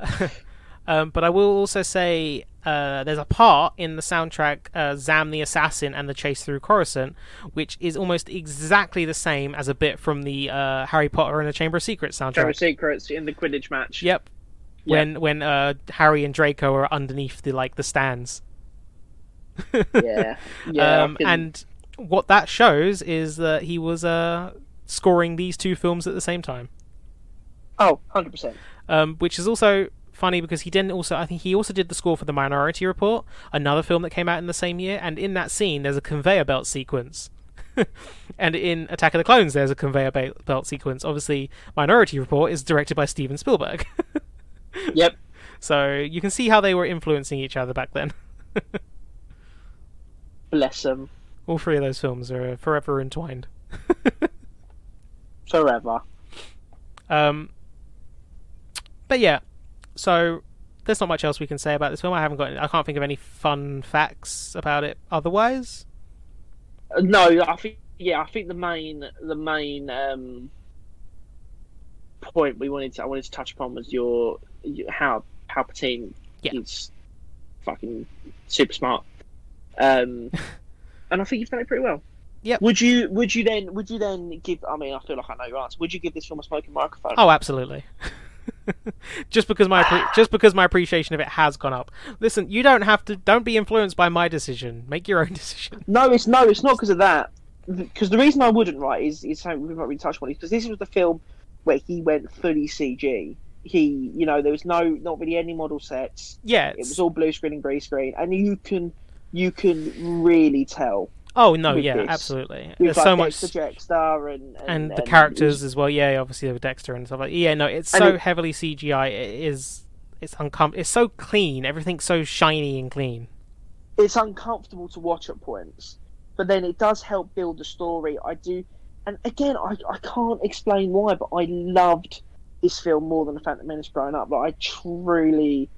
um, but I will also say uh, there's a part in the soundtrack, uh, Zam the Assassin and the Chase Through Coruscant, which is almost exactly the same as a bit from the uh, Harry Potter and the Chamber of Secrets soundtrack. Chamber of Secrets in the Quidditch match. Yep. Yeah. When when uh, Harry and Draco are underneath the like the stands. Yeah, yeah. Um, can- and what that shows is that he was uh, scoring these two films at the same time. oh, 100 percent. um, which is also funny because he didn't also I think he also did the score for the Minority Report, another film that came out in the same year, and in that scene there's a conveyor belt sequence. and in Attack of the Clones there's a conveyor belt sequence. Obviously, Minority Report is directed by Steven Spielberg. Yep. so you can see how they were influencing each other back then. Bless them All three of those films are forever entwined. forever. Um, but yeah, so there's not much else we can say about this film. I haven't got. I can't think of any fun facts about it otherwise. Uh, No, I think yeah, I think the main the main um, point we wanted to I wanted to touch upon was your, your how Palpatine Yeah. is fucking super smart, um, and I think you've done it pretty well. Yep. Would you would you then would you then give? I mean, I feel like I know your answer. Would you give this film a smoking microphone? Oh, absolutely. just because my appre- just because my appreciation of it has gone up. Listen, you don't have to. Don't be influenced by my decision. Make your own decision. No, it's no, it's not because of that. Because the reason I wouldn't, right, is is something we've not really touched on. Is because this was the film where he went fully CG. He, you know, there was no, not really any model sets. Yeah, It was all blue screen and green screen, and you can you can really tell. Oh no, yeah, this. absolutely. With There's like so much, Dexter and, and and the and characters as well. Yeah, obviously with Dexter and stuff like. Yeah, no, it's so it- heavily CGI. It is. It's uncom. It's so clean. Everything's so shiny and clean. it's uncomfortable to watch at points, but then it does help build the story. I do, and again, I, I can't explain why, but I loved this film more than The Phantom Menace growing up. Like I truly,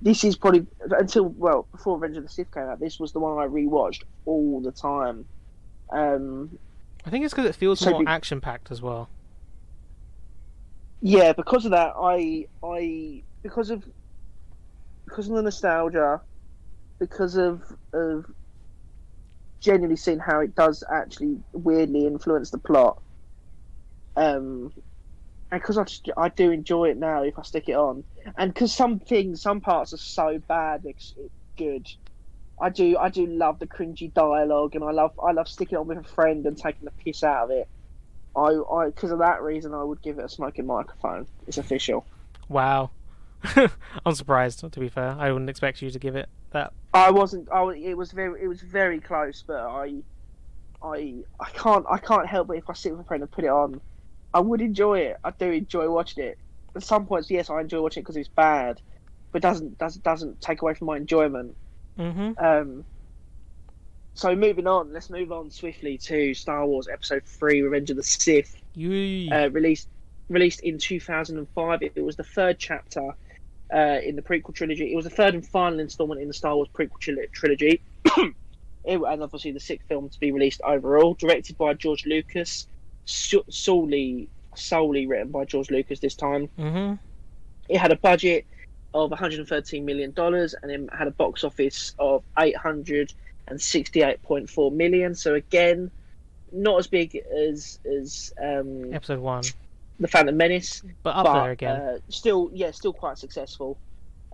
this is probably until well before Revenge of the Sith came out. This was the one I rewatched all the time. Um, I think it's because it feels So more be- action packed as well. yeah, because of that, I I because of because of the nostalgia, because of of genuinely seeing how it does actually weirdly influence the plot. Um, and because I just, I do enjoy it now if I stick it on, and because some things, some parts are so bad, it's, it's good. I do I do love the cringy dialogue, and I love I love sticking on with a friend and taking the piss out of it. I I because of that reason I would give it a smoking microphone. It's official. Wow. I'm surprised. To be fair, I wouldn't expect you to give it that. I wasn't. I it was very it was very close, but I I I can't I can't help it if I sit with a friend and put it on. I would enjoy it. I do enjoy watching it. At some points, yes, I enjoy watching it because it's bad, but doesn't doesn't doesn't take away from my enjoyment. Mm-hmm. Um, so moving on, let's move on swiftly to Star Wars Episode Three: Revenge of the Sith, uh, released released in 2005. It, it was the third chapter uh, in the prequel trilogy. It was the third and final installment in the Star Wars prequel tril- trilogy, it, and obviously the sixth film to be released overall. Directed by George Lucas, so- solely solely written by George Lucas this time. mm-hmm. It had a budget of 113 million dollars, and it had a box office of 868.4 million. So again, not as big as as um, Episode one, the Phantom Menace, but up but there again. Uh, still, yeah, still quite successful.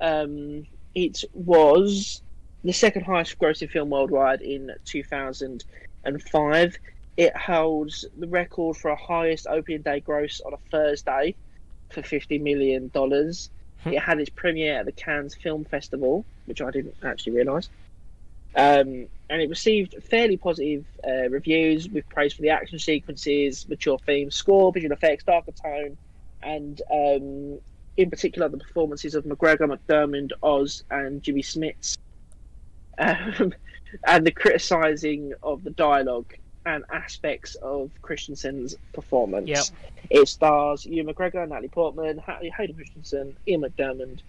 Um, it was the second highest grossing film worldwide in 2005. It holds the record for a highest opening day gross on a Thursday for 50 million dollars. Hmm. it had its premiere at the Cannes Film Festival, which I didn't actually realise. Um, and it received fairly positive uh, reviews with praise for the action sequences, mature themes, score, visual effects, darker tone, and um, in particular the performances of McGregor, McDiarmid, Oz, and Jimmy Smits, um, and the criticising of the dialogue and aspects of Christensen's performance. Yep. It stars Ewan McGregor, Natalie Portman, Hay- Hayden Christensen, Ian McDiarmid,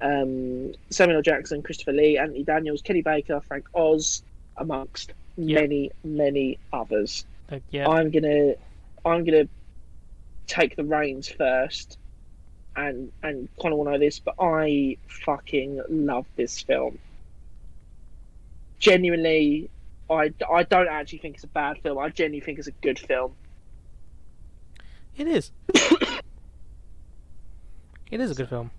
um, Samuel Jackson, Christopher Lee, Anthony Daniels, Kenny Baker, Frank Oz, amongst Yep. many, many others. Yeah. I'm gonna, I'm gonna take the reins first, and and kind of want to know this, but I fucking love this film. Genuinely, I, I don't actually think it's a bad film. I genuinely think it's a good film. It is. it is a good film.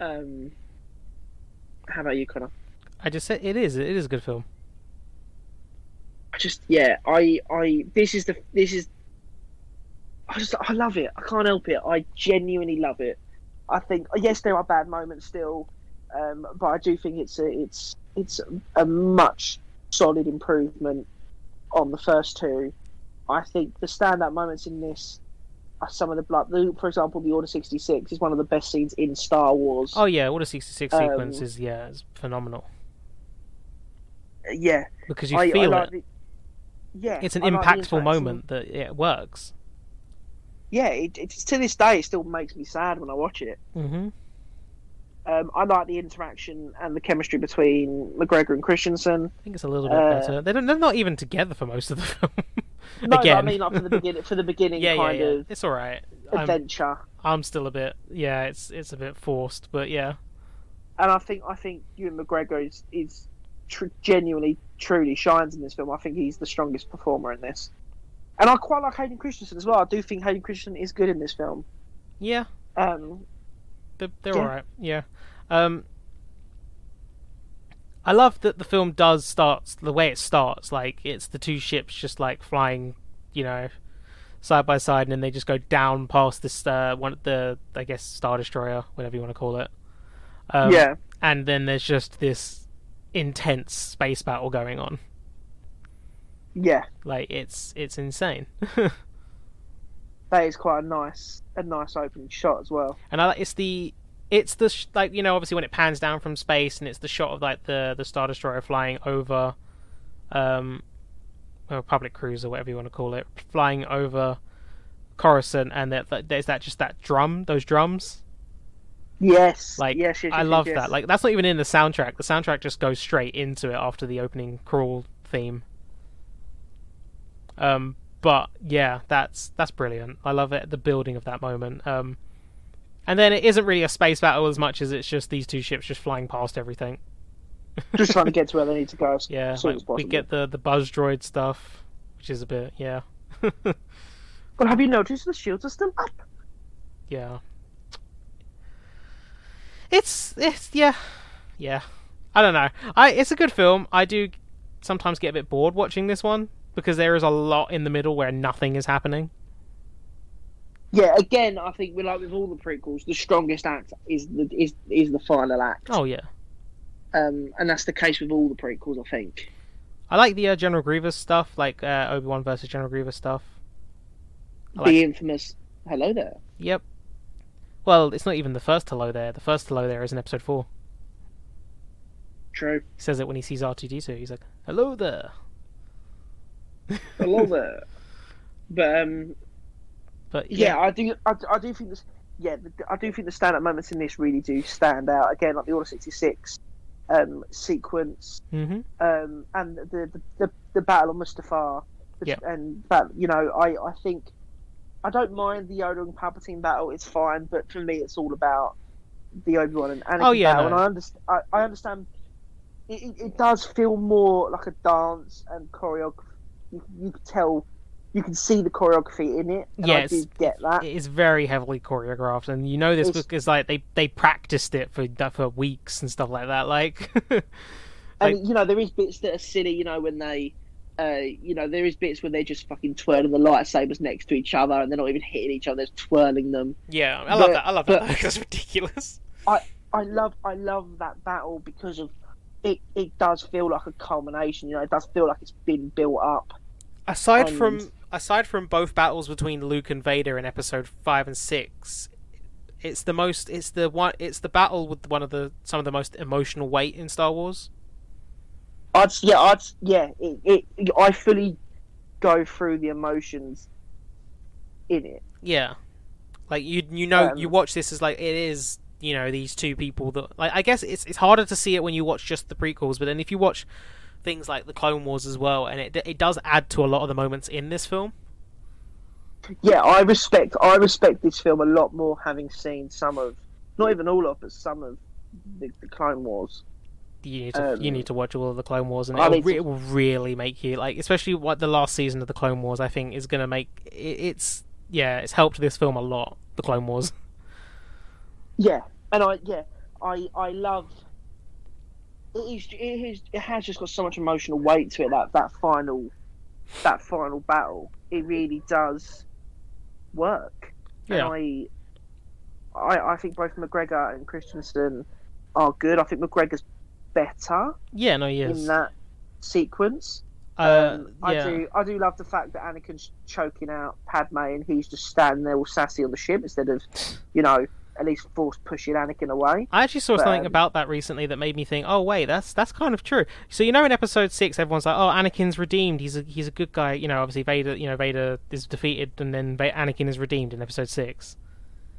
Um, how about you, Connor? I just said it is. It is a good film. I just yeah, I I this is the this is I just I love it. I can't help it. I genuinely love it. I think yes, there are bad moments still, um, but I do think it's a it's it's a much solid improvement on the first two. I think the standout moments in this are some of the blood. The, for example, the Order sixty six is one of the best scenes in Star Wars. Oh yeah, Order sixty-six Um, sequence is yeah, it's phenomenal yeah, because you I, feel I like it. The, yeah, It's an I impactful interaction- moment that it works. Yeah, it, it's to this day it still makes me sad when I watch it. hmm Um, I like the interaction and the chemistry between McGregor and Christensen. I think it's a little bit Uh, better. They don't, they're not even together for most of the film. No, but I mean like for the beginning, for the beginning yeah, yeah, kind yeah. of It's all right. I'm, adventure. I'm still a bit. Yeah, it's it's a bit forced, but yeah. And I think I think Ewan McGregor is is tr- genuinely truly shines in this film. I think he's the strongest performer in this. And I quite like Hayden Christensen as well. I do think Hayden Christensen is good in this film. Yeah, Um, they're, they're Yeah. all right. Yeah. Um, I love that the film does start the way it starts. Like it's the two ships just like flying, you know, side by side, and then they just go down past this uh, one the I guess star destroyer, whatever you want to call it. Um, yeah, and then there's just this intense space battle going on. Yeah, Like it's it's insane. that is quite a nice a nice opening shot as well. and I like it's the it's the sh- like you know obviously when it pans down from space and it's the shot of like the the star destroyer flying over um or public cruiser whatever you want to call it flying over Coruscant and that that- there's that just that drum those drums Yes, like yes, yes, I yes, love yes. that like that's not even in the soundtrack the soundtrack just goes straight into it after the opening crawl theme um but yeah that's that's brilliant. I love it the building of that moment. Um and then it isn't really a space battle as much as it's just these two ships just flying past everything. Just trying to get to where they need to go. As yeah soon like, as we get the the buzz droid stuff which is a bit yeah. But have you noticed the shields are still up? yeah. It's it's yeah. Yeah. I don't know. I it's a good film. I do sometimes get a bit bored watching this one because there is a lot in the middle where nothing is happening Yeah, again, I think we like with all the prequels, the strongest act is the is is the final act. oh yeah Um, and that's the case with all the prequels, I think. i like the uh, general grievous stuff like uh, obi-wan versus general grievous stuff I the like- infamous "Hello there." yep well it's not even the first hello there the first hello there is in episode 4 True. he says it when he sees r2d2 he's like hello there Hello there. But um, but yeah, yeah, I do. I, I do think this. Yeah, I do think the stand-up moments in this really do stand out. Again, like the Order sixty six um, sequence, hmm um, and the, the the the Battle of Mustafar. Yeah. And that you know, I I think I don't mind the Yoda and Palpatine battle. It's fine, but for me, it's all about the Obi Wan and Anakin Oh, yeah, battle. no. And I understand. I, I understand. It, it, it does feel more like a dance and choreography. You, you can tell, you can see the choreography in it. And I Yes. do get that. it is very heavily choreographed, and you know this It's- because like they they practiced it for for weeks and stuff like that. Like, and you know there is bits that are silly you know when they uh, you know there is bits where they're just fucking twirling the lightsabers next to each other and they're not even hitting each other they're just twirling them yeah, I But- love that. I love that. That's ridiculous. I, i love i love that battle because of it it does feel like a culmination you know it does feel like it's been built up Aside And- from aside from both battles between Luke and Vader in Episode five and six, it's the most. It's the one. It's the battle with one of the some of the most emotional weight in Star Wars. i'd yeah i'd yeah it, it i fully go through the emotions in it Yeah, like you you know Um, you watch this as like it is you know these two people that like I guess it's it's harder to see it when you watch just the prequels, but then if you watch things like the Clone Wars as well, and it it does add to a lot of the moments in this film. yeah i respect i respect this film a lot more having seen some of not even all of but some of the, the clone wars You need to you Um, need to watch all of the Clone Wars, and it'll re- to- it will really make you like, especially what the last season of the Clone Wars. I think is going to make it, it's yeah, it's helped this film a lot. The Clone Wars. Yeah, and I yeah I I love. It is. It is. It has just got so much emotional weight to it. That that final, that final battle. It really does work. Yeah. And I, I I think both McGregor and Christensen are good. I think McGregor's better Yeah, no, yes. in that sequence. uh, Um, I do. I do love the fact that Anakin's choking out Padme, and he's just standing there all sassy on the ship instead of, you know, at least force pushing Anakin away. I actually saw But, something um, about that recently that made me think, oh wait, that's that's kind of true. So you know, in Episode Six, everyone's like, oh, Anakin's redeemed. He's a he's a good guy. You know, obviously Vader. You know, Vader is defeated, and then Anakin is redeemed in Episode Six.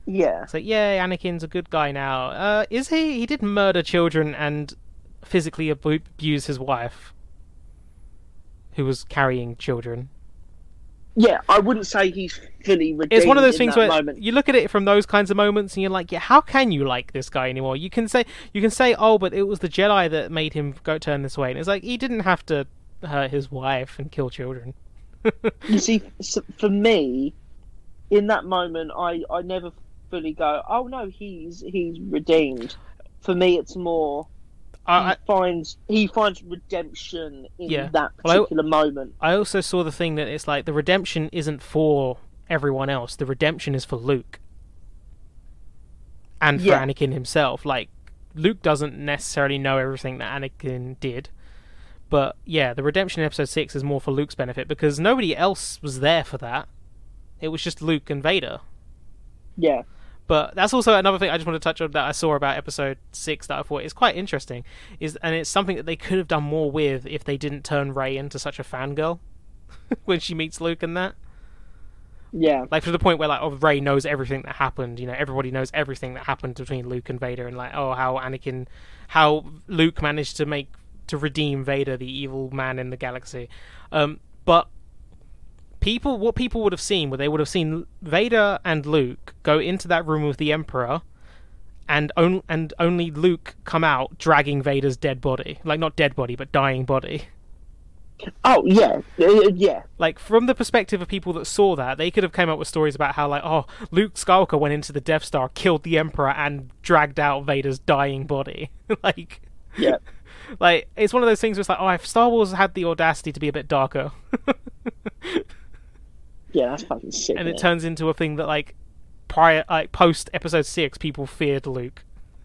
Yeah. So like, yeah, Anakin's a good guy now. Uh, is he? He did murder children and physically abu- abuse his wife, who was carrying children. Yeah, I wouldn't say he's fully redeemed. It's one of those things where moment. you look at it from those kinds of moments, and you're like, yeah, how can you like this guy anymore? You can say, you can say, oh, but it was the Jedi that made him go turn this way, and it's like he didn't have to hurt his wife and kill children. You see, for me, in that moment, I, I never fully go, oh no, he's he's redeemed. For me, it's more I, he finds he finds redemption in Yeah. that Well, I- particular moment. I also saw the thing that it's like the redemption isn't for everyone else. The redemption is for Luke and for Yeah. Anakin himself. Like Luke doesn't necessarily know everything that Anakin did. But yeah, the redemption in episode 6 is more for Luke's benefit because nobody else was there for that. It was just Luke and Vader. Yeah. But that's also another thing I just want to touch on that I saw about episode six that I thought is quite interesting. Is and it's something that they could have done more with if they didn't turn Rey into such a fangirl when she meets Luke and that. Yeah. Like to the point where like oh Rey knows everything that happened, you know, everybody knows everything that happened between Luke and Vader and like, oh how Anakin how Luke managed to make to redeem Vader, the evil man in the galaxy. Um but people what people would have seen where they would have seen Vader and Luke go into that room with the Emperor and on, and only Luke come out dragging Vader's dead body. Like not dead body but dying body. Oh yeah. Uh, yeah. Like from the perspective of people that saw that, they could have came up with stories about how like oh Luke Skywalker went into the Death Star, killed the Emperor and dragged out Vader's dying body. like Yeah. like it's one of those things where it's like oh if Star Wars had the audacity to be a bit darker Yeah. That's fucking sick. and it man. turns into a thing that like prior like post episode 6 people feared luke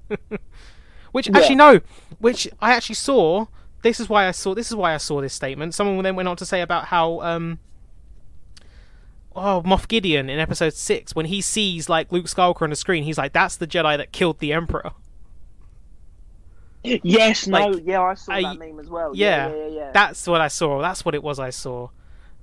which Yeah. actually no which i actually saw this is why i saw this is why i saw this statement someone then went on to say about how um oh moff gideon in episode 6 when he sees like luke skywalker on the screen he's like that's the jedi that killed the emperor Yes. No. yeah. I saw I- that meme as well. yeah, Yeah. Yeah. Yeah. yeah. that's what i saw that's what it was i saw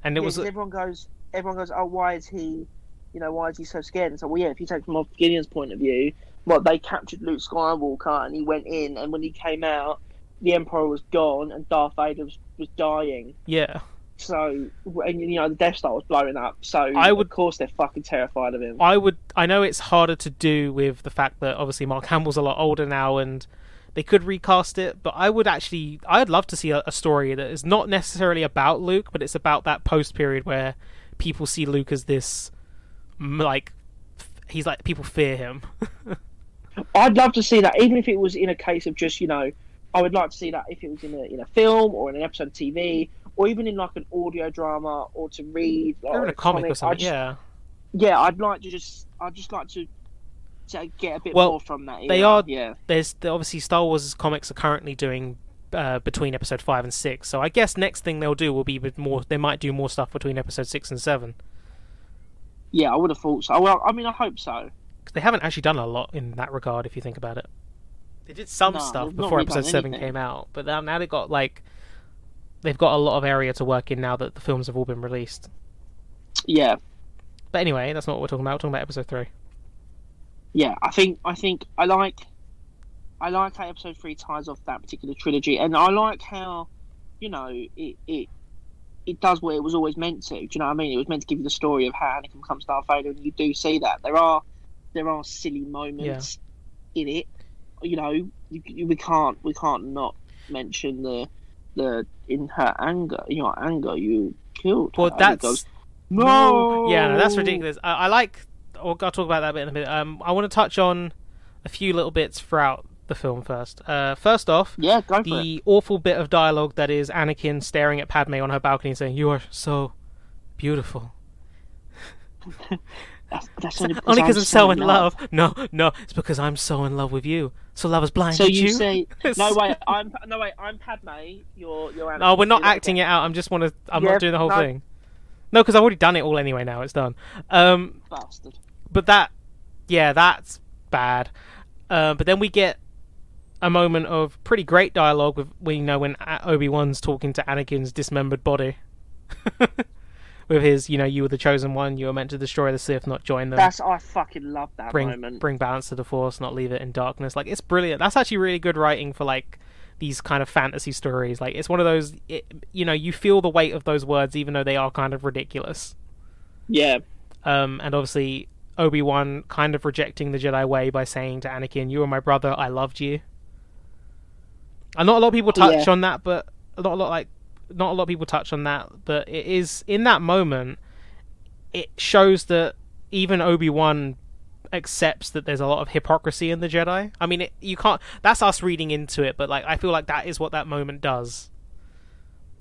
and it was everyone goes, everyone goes, oh, why is he, you know, why is he so scared? And so, well, yeah, if you take from Moff Gideon's point of view, well, they captured Luke Skywalker and he went in, and when he came out, the Emperor was gone and Darth Vader was, was dying. yeah So, and you know, the Death Star was blowing up. So, I would- of course, they're fucking terrified of him. I would. I know it's harder to do with the fact that obviously Mark Hamill's a lot older now, and they could recast it. But I would actually, I'd love to see a, a story that is not necessarily about Luke, but it's about that post period where people see Luke as this, like, he's like people fear him. I'd love to see that, even if it was in a case of just, you know, I would like to see that if it was in a in a film or in an episode of TV or even in like an audio drama or to read like, or in a comic or something. just- yeah, yeah, I'd like to just, I'd just like to, to get a bit Well, more from that. they are- yeah, there's the, obviously Star Wars comics are currently doing. Uh, between episode five and six, so I guess next thing they'll do will be with more. They might do more stuff between episode six and seven. yeah, I would have thought so. Well, I mean, I hope so. 'Cause they haven't actually done a lot in that regard if you think about it. They did some No, stuff before really episode seven came out, but now, now they've got like they've got a lot of area to work in now that the films have all been released. Yeah, But anyway, that's not what we're talking about. We're talking about episode three. yeah. I think, I think I like, I like how episode three ties off that particular trilogy, and I like how, you know, it it. It does what it was always meant to. Do you know what I mean? It was meant to give you the story of how Anakin becomes Darth Vader, and you do see that there are there are silly moments in it. You know, you, you, we can't we can't not mention the the in her anger, in your anger, you killed. Well, her. That's goes, no. yeah, no, that's ridiculous. I, I like. I'll, I'll talk about that a bit in a bit. Um, I want to touch on a few little bits throughout the film first. Uh, first off, Yeah, it. the awful bit of dialogue that is Anakin staring at Padme on her balcony and saying, "You are so beautiful." That's, that's only Only because I'm so in love. love. No, no, it's because I'm so in love with you. So love is blind. So you, you. say no way, I'm no way, I'm Padme. You're you're Anakin. No, we're not acting it out. I'm just want to. I'm Yeah, not doing the whole no. thing. No, because I've already done it all anyway. Now it's done. Um, Bastard. but that, yeah, that's bad. Uh, but then we get a moment of pretty great dialogue with we you know when Obi Wan's talking to Anakin's dismembered body. with his, you know, you were the chosen one. You were meant to destroy the Sith, not join them. That's I fucking love that bring moment. bring balance to the Force, not leave it in darkness. Like it's brilliant. That's actually really good writing for like these kind of fantasy stories. Like it's one of those, it, you know, you feel the weight of those words, even though they are kind of ridiculous. Yeah, Um, and obviously Obi Wan kind of rejecting the Jedi way by saying to Anakin, "You were my brother. I loved you." And not a lot of people touch Yeah. on that, but a lot, a lot like not a lot of people touch on that. But it is in that moment, it shows that even Obi Wan accepts that there's a lot of hypocrisy in the Jedi. I mean, it, you can't. That's us reading into it, but like I feel like that is what that moment does.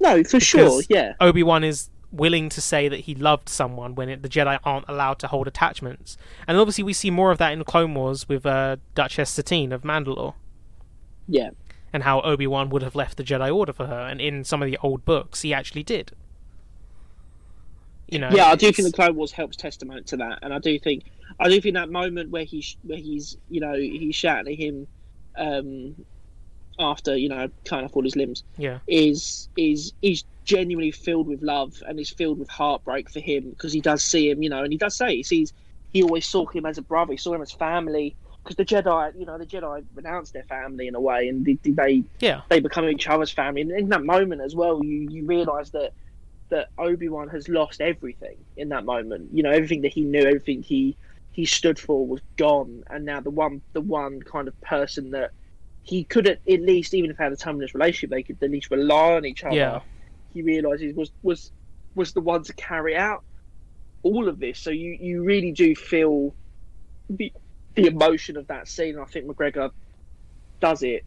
no, for sure. Yeah, Obi Wan is willing to say that he loved someone when it, the Jedi aren't allowed to hold attachments, and obviously we see more of that in Clone Wars with uh, Duchess Satine of Mandalore. Yeah. And how Obi Wan would have left the Jedi Order for her, and in some of the old books, he actually did. You know, yeah, I do think the Clone Wars helps testament to that, and I do think I do think that moment where he sh- where he's you know he's shouting at him um, after you know kind of all his limbs yeah, is is is genuinely filled with love and is filled with heartbreak for him because he does see him, you know, and he does say he sees he always saw him as a brother, he saw him as family because the Jedi, you know, the Jedi renounce their family in a way, and they they, yeah, they become each other's family. And in that moment as well, you you realise that that Obi Wan has lost everything in that moment. You know, everything that he knew, everything he he stood for was gone, and now the one the one kind of person that he could at, at least, even if they had a terminus relationship, they could at least rely on each other. Yeah. He realizes was was was the one to carry out all of this. So you you really do feel the the emotion of that scene. And I think McGregor does it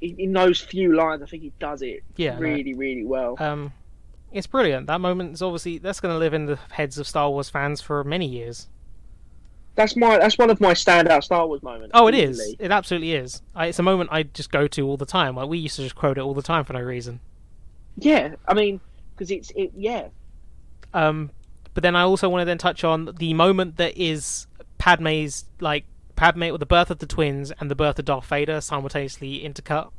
in, those few lines. I think he does it Yeah, no. really really well. um, it's brilliant. That moment is obviously that's going to live in the heads of Star Wars fans for many years. That's my that's one of my standout Star Wars moments. Oh, it is. easily. It absolutely is. I, it's a moment I just go to all the time. Like we used to just quote it all the time for no reason. Yeah, I mean, because it's it. Yeah, Um, but then I also want to then touch on the moment that is Padme's like Padme with the birth of the twins and the birth of Darth Vader simultaneously intercut.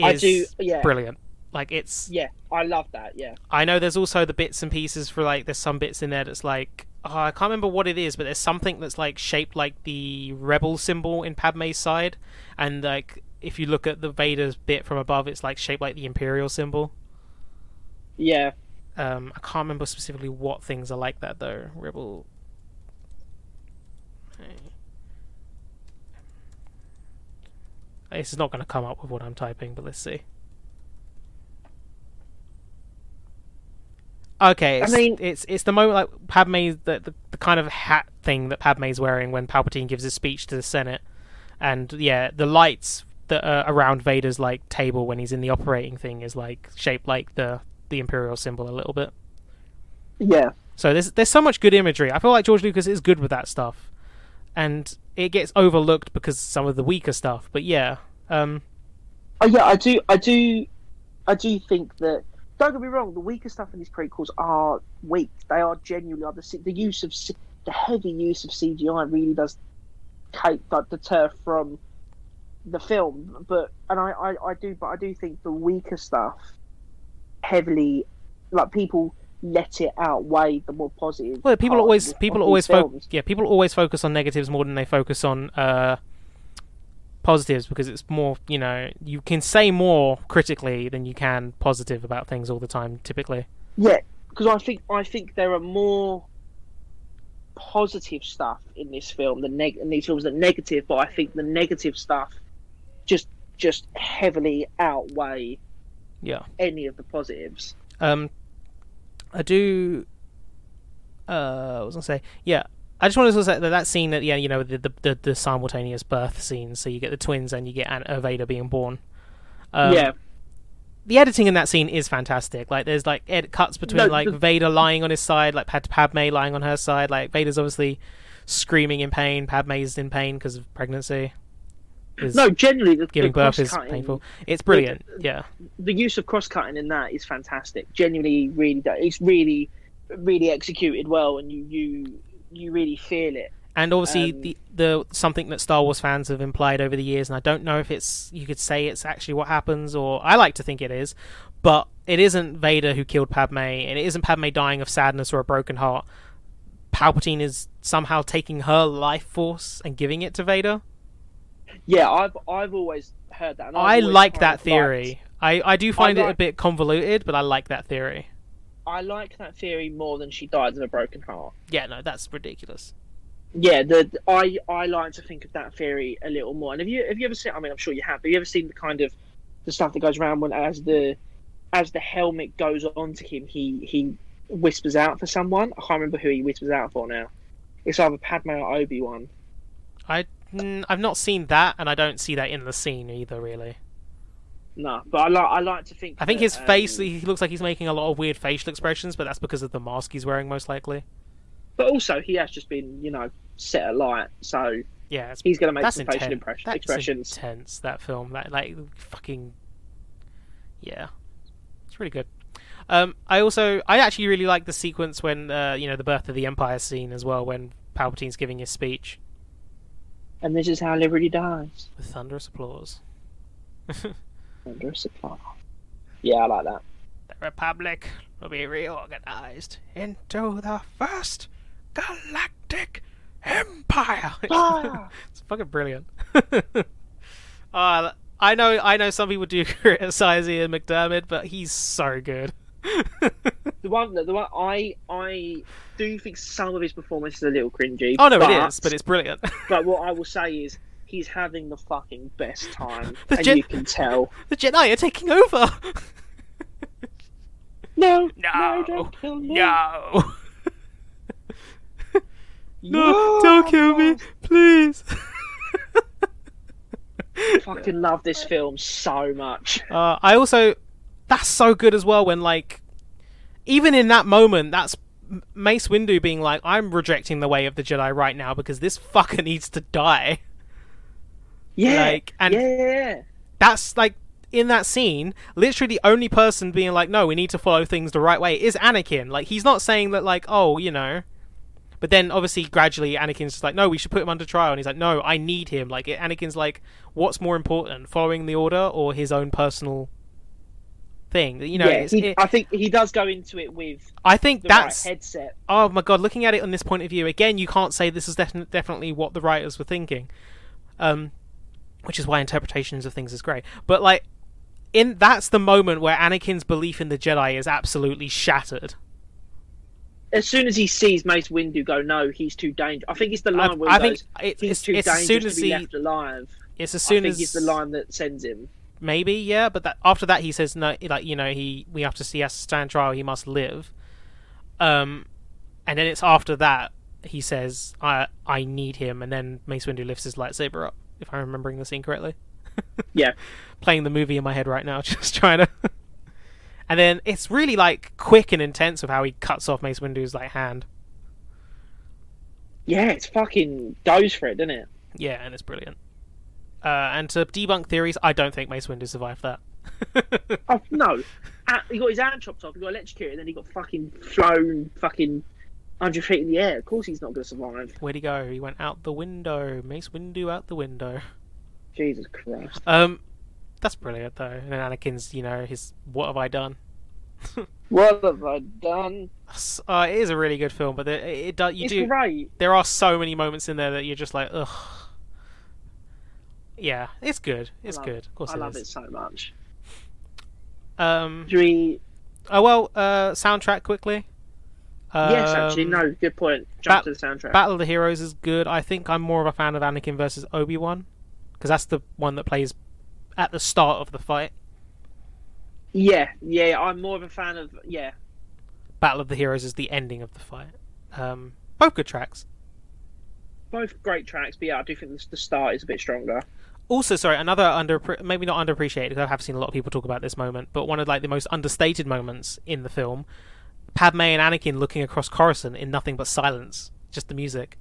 I do. Yeah, brilliant. Like it's yeah, I love that. Yeah, I know there's also the bits and pieces for like there's some bits in there that's like oh, I can't remember what it is, but there's something that's like shaped like the rebel symbol in Padme's side, and like if you look at the Vader's bit from above, it's like shaped like the Imperial symbol. yeah. Um, I can't remember specifically what things are like that though. Rebel. This is not going to come up with what I'm typing, but let's see. Okay, it's, mean- it's it's the moment like Padme the, the the kind of hat thing that Padme's wearing when Palpatine gives his speech to the Senate, and yeah, the lights that are around Vader's like table when he's in the operating thing is like shaped like the the Imperial symbol a little bit. Yeah, So there's there's so much good imagery. I feel like George Lucas is good with that stuff, and it gets overlooked because some of the weaker stuff. But yeah, um, oh yeah, I do, I do, I do think that. Don't get me wrong. The weaker stuff in these prequels are weak. They are genuinely are the the use of the heavy use of CGI really does take like, deter from the film. But and I, I, I do, but I do think the weaker stuff heavily, like people let it outweigh the more positive. well, people always people always focus yeah people always focus on negatives more than they focus on uh positives because it's more you know you can say more critically than you can positive about things all the time typically. Yeah, because I think I think there are more positive stuff in this film than neg- in these films than negative, but I think the negative stuff just just heavily outweigh Yeah. any of the positives. Um, I do. Uh, I was gonna say, yeah. I just wanted to say that that scene that yeah, you know, the the, the, the simultaneous birth scene. So you get the twins and you get An- uh, Vader being born. Um, yeah, the editing in that scene is fantastic. Like, there's like edit cuts between No, like the- Vader lying on his side, like Pad- Padme lying on her side. Like Vader's obviously screaming in pain. Padme's in pain because of pregnancy. No, generally the, giving the birth is painful. It's brilliant. Yeah. The use of cross cutting in that is fantastic. Genuinely, really, it's really, really executed well, and you you you really feel it. And obviously, Um, the the something that Star Wars fans have implied over the years, and I don't know if it's you could say it's actually what happens, or I like to think it is, but it isn't Vader who killed Padme, and it isn't Padme dying of sadness or a broken heart. Palpatine is somehow taking her life force and giving it to Vader. Yeah, I've I've always heard that. I like that liked- theory. I, I do find it a bit convoluted, but I like that theory. I like that theory more than she died of a broken heart. Yeah, no, that's ridiculous. Yeah, the I I like to think of that theory a little more. And have you have you ever seen? I mean, I'm sure you have. Have you ever seen the kind of the stuff that goes around when as the as the helmet goes on to him, he he whispers out for someone. I can't remember who he whispers out for now. It's either Padme or Obi Wan. I mm, I've not seen that, and I don't see that in the scene either. Really, No, but I like I like to think. I think that, his um, face, he looks like he's making a lot of weird facial expressions, but that's because of the mask he's wearing, most likely. but also he has just been you know set alight, so Yeah, He's gonna make that's some facial intense. impression, That's expressions. intense. That film, that like fucking, yeah, it's really good. Um, I also, I actually really like the sequence when, uh, you know, the birth of the Empire scene as well, when Palpatine's giving his speech And this is how liberty dies. with thunderous applause. thunderous applause. Yeah, I like that. The Republic will be reorganized into the first galactic empire. Ah! it's fucking brilliant. uh, I know, I know. Some people do criticize Ian McDiarmid, but he's so good. The one, that the one I, I do think some of his performance is a little cringy. oh no, but, it is, but it's brilliant. But what I will say is, he's having the fucking best time, The and gen- you can tell. the Jedi are taking over. No, No, no, don't kill me. no, no, don't kill me, please. Fucking love this film so much. Uh, I also, that's so good as well. When like, even in that moment, that's Mace Windu being like, "I'm rejecting the way of the Jedi right now because this fucker needs to die." Yeah, Like, and- yeah. That's like in that scene, literally the only person being like, "No, we need to follow things the right way" is Anakin. Like, he's not saying that like, "Oh, you know." But then, obviously, gradually, Anakin's just like, "No, we should put him under trial," and he's like, "No, I need him." Like, Anakin's like, "What's more important, following the order or his own personal thing?" You know, yeah, he, it- I think he does go into it with I think that's right headset. oh my god, looking at it on this point of view again, you can't say this is defin- definitely what the writers were thinking, um, which is why interpretations of things is great. But like, in that's the moment where Anakin's belief in the Jedi is absolutely shattered. As soon as he sees Mace Windu go, no, he's too dangerous. I think it's the I, line where I he think goes, it, he's it's, too it's as dangerous soon as to be he, left alive. it's as I soon think as it's the line that sends him. Maybe yeah, but that after that he says no, like you know he we have to see has to stand trial, he must live. Um, and then it's after that he says I I need him, and then Mace Windu lifts his lightsaber up. If I'm remembering the scene correctly. Yeah. playing the movie in my head right now, just trying to. and then it's really like quick and intense of how he cuts off Mace Windu's like hand. Yeah, it's fucking goes for it, doesn't it? Yeah, and it's brilliant. Uh, and to debunk theories, I don't think Mace Windu survived that. Oh no! Ah, he got his hand chopped off. He got electrocuted, and then he got fucking flown fucking hundred feet in the air. Of course, he's not going to survive. Where'd he go? He went out the window. Mace Windu out the window. Jesus Christ! Um, that's brilliant though. And then Anakin's, you know, his "What have I done?" What have I done? Uh, it is a really good film, but it, it does. You it's do. great. There are so many moments in there that you're just like, ugh. Yeah, it's good. It's love- good. Of course I it love is. it so much. Um. Do we? Oh well. Uh, soundtrack quickly. yes, actually, Um, no. Good point. Jump Bat- to the soundtrack. Battle of the Heroes is good. I think I'm more of a fan of Anakin versus Obi Wan because that's the one that plays at the start of the fight. yeah, yeah. I'm more of a fan of yeah. Battle of the Heroes is the ending of the fight. Um, both good tracks. Both great tracks, but yeah, I do think the start is a bit stronger. Also, sorry, another under maybe not underappreciated because I have seen a lot of people talk about this moment, but one of like the most understated moments in the film, Padme and Anakin looking across Coruscant in nothing but silence, just the music.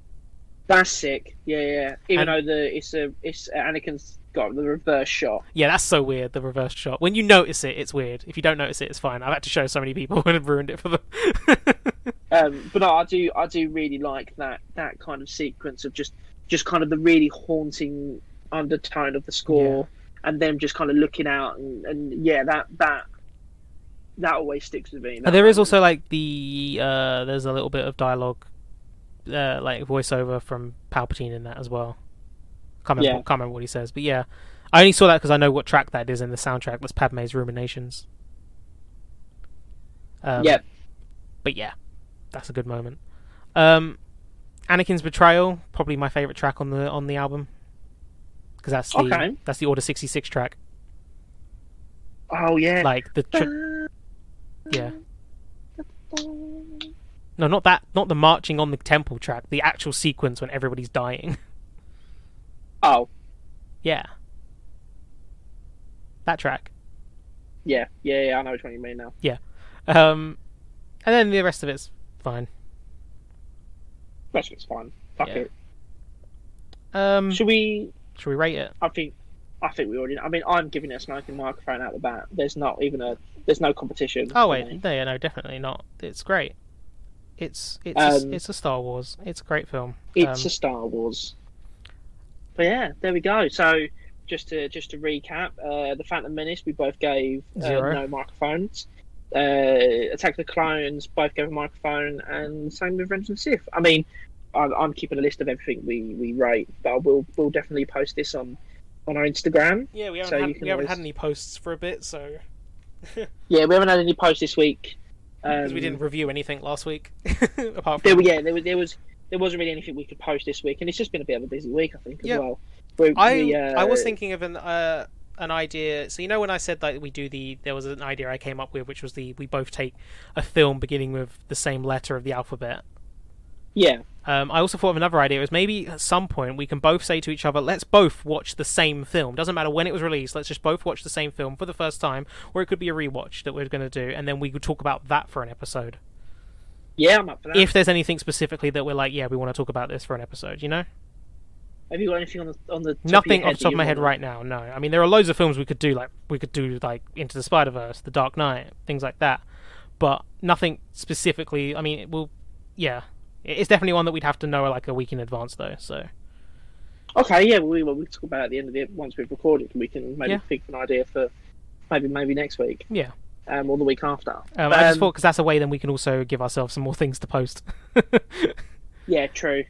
That's sick. Yeah, yeah. Even And- though the it's a it's Anakin's got the reverse shot. Yeah, that's so weird. The reverse shot. When you notice it, it's weird. If you don't notice it, it's fine. I've had to show so many people and have ruined it for them. Um, but no, I do I do really like that that kind of sequence of just just kind of the really haunting undertone of the score, and them just kind of looking out and, and yeah, that that that always sticks with me. And there is also like the uh, there's a little bit of dialogue, uh, like voiceover from Palpatine in that as well. Can't remember, Yeah. can't remember what he says, but yeah, I only saw that because I know what track that is in the soundtrack. That's Padme's Ruminations. Um, Yep. But yeah, that's a good moment. Um, Anakin's Betrayal, probably my favorite track on the on the album, because that's the Okay. that's the Order sixty six track. oh yeah. Like the tr- yeah. No, not that. Not the marching on the temple track. The actual sequence when everybody's dying. Oh yeah. That track. yeah, yeah, yeah. I know which one you mean now. Yeah. Um, and then the rest of it's fine. That's it's fine. Fuck Yeah. it. Um, Should we? Should we rate it? I think. I think we already. I mean, I'm giving it a smoking microphone out the bat. There's not even a. There's no competition. Oh wait, no, yeah, no, definitely not. It's great. It's it's Um, a, it's a Star Wars. It's a great film. It's Um, a Star Wars. But yeah, there we go. So just to just to recap, uh, the Phantom Menace we both gave uh, no microphones. Uh, Attack of the Clones both gave a microphone, and same with Revenge of the Sith. I mean, I'm, I'm keeping a list of everything we, we rate, but we'll we'll definitely post this on on our Instagram. yeah, we haven't so had, we haven't had any posts for a bit, so Yeah, we haven't had any posts this week because we um, didn't review anything last week. Apart There, from yeah, there was there was there wasn't really anything we could post this week, and it's just been a bit of a busy week, I think, as Yeah. well. We, I we, uh, I was thinking of an uh, an idea. So you know when I said that we do the there was an idea I came up with, which was the we both take a film beginning with the same letter of the alphabet. Yeah, Um, I also thought of another idea. Was maybe at some point we can both say to each other, "Let's both watch the same film. Doesn't matter when it was released. Let's just both watch the same film for the first time, or it could be a rewatch that we're going to do, and then we could talk about that for an episode. yeah, I'm up for that. If there's anything specifically that we're like, yeah, we want to talk about this for an episode, you know? Have you got anything on the on the top Nothing off the top of my head right now. No, I mean there are loads of films we could do. Like we could do like Into the Spider Verse, The Dark Knight, things like that. But nothing specifically. I mean, it will. Yeah, it's definitely one that we'd have to know like a week in advance though. So? Okay, yeah, we will we talk about it at the end of it once we've recorded. We can maybe Yeah. think of an idea for maybe maybe next week, yeah, um, or the week after. um, But, I just um, thought because that's a way then we can also give ourselves some more things to post. yeah, true.